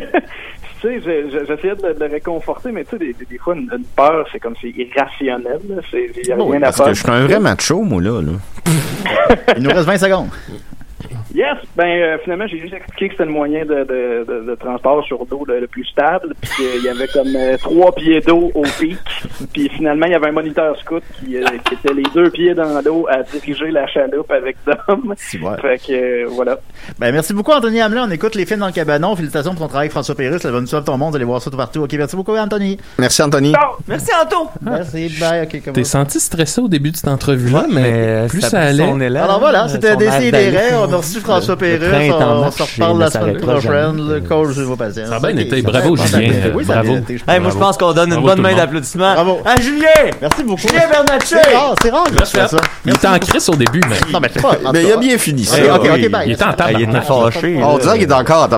tu sais, je- je- j'essayais de, le- de le réconforter, mais tu sais, des, fois, une, une peur, c'est comme, c'est irrationnel, il y a Oui, rien à parce faire. que je suis un vrai macho, moi, là. là. Il nous reste 20 secondes. Yes, ben euh, finalement j'ai juste expliqué que c'était le moyen de, de, de, de transport sur l'eau le, le plus stable, puis qu'il y avait comme euh, trois pieds d'eau au pic, puis finalement il y avait un moniteur scout qui, euh, qui était les deux pieds dans l'eau à diriger la chaloupe avec Dom. ouais. Fait que euh, voilà. Ben, merci beaucoup, Anthony Hamelin. On écoute les films dans le cabanon. Félicitations pour ton travail avec François Pérusse. La bonne sauve ton monde. Vous allez voir ça tout partout. OK, merci beaucoup, Anthony. Merci, Anthony. Merci, Anto! Merci, bye. OK, comment T'es senti stressé au début de cette entrevue-là, mais, mais plus ça allait? Alors voilà, c'était d'aller. On a reçu François train est en On, se reparle la semaine prochaine. Le coach, je vos patience. Ça a bien été. Bravo, Julien. Oui, ça a Bravo. moi, je pense qu'on donne une bonne main d'applaudissement Bravo. à Julien! Merci beaucoup. Julien Bernatchez! C'est rare, c'est rare. que je fais ça. Il était en crise au début, mais Non, il a bien fini, ça. Il était en Ah, il était fâché. On dirait qu'il est encore en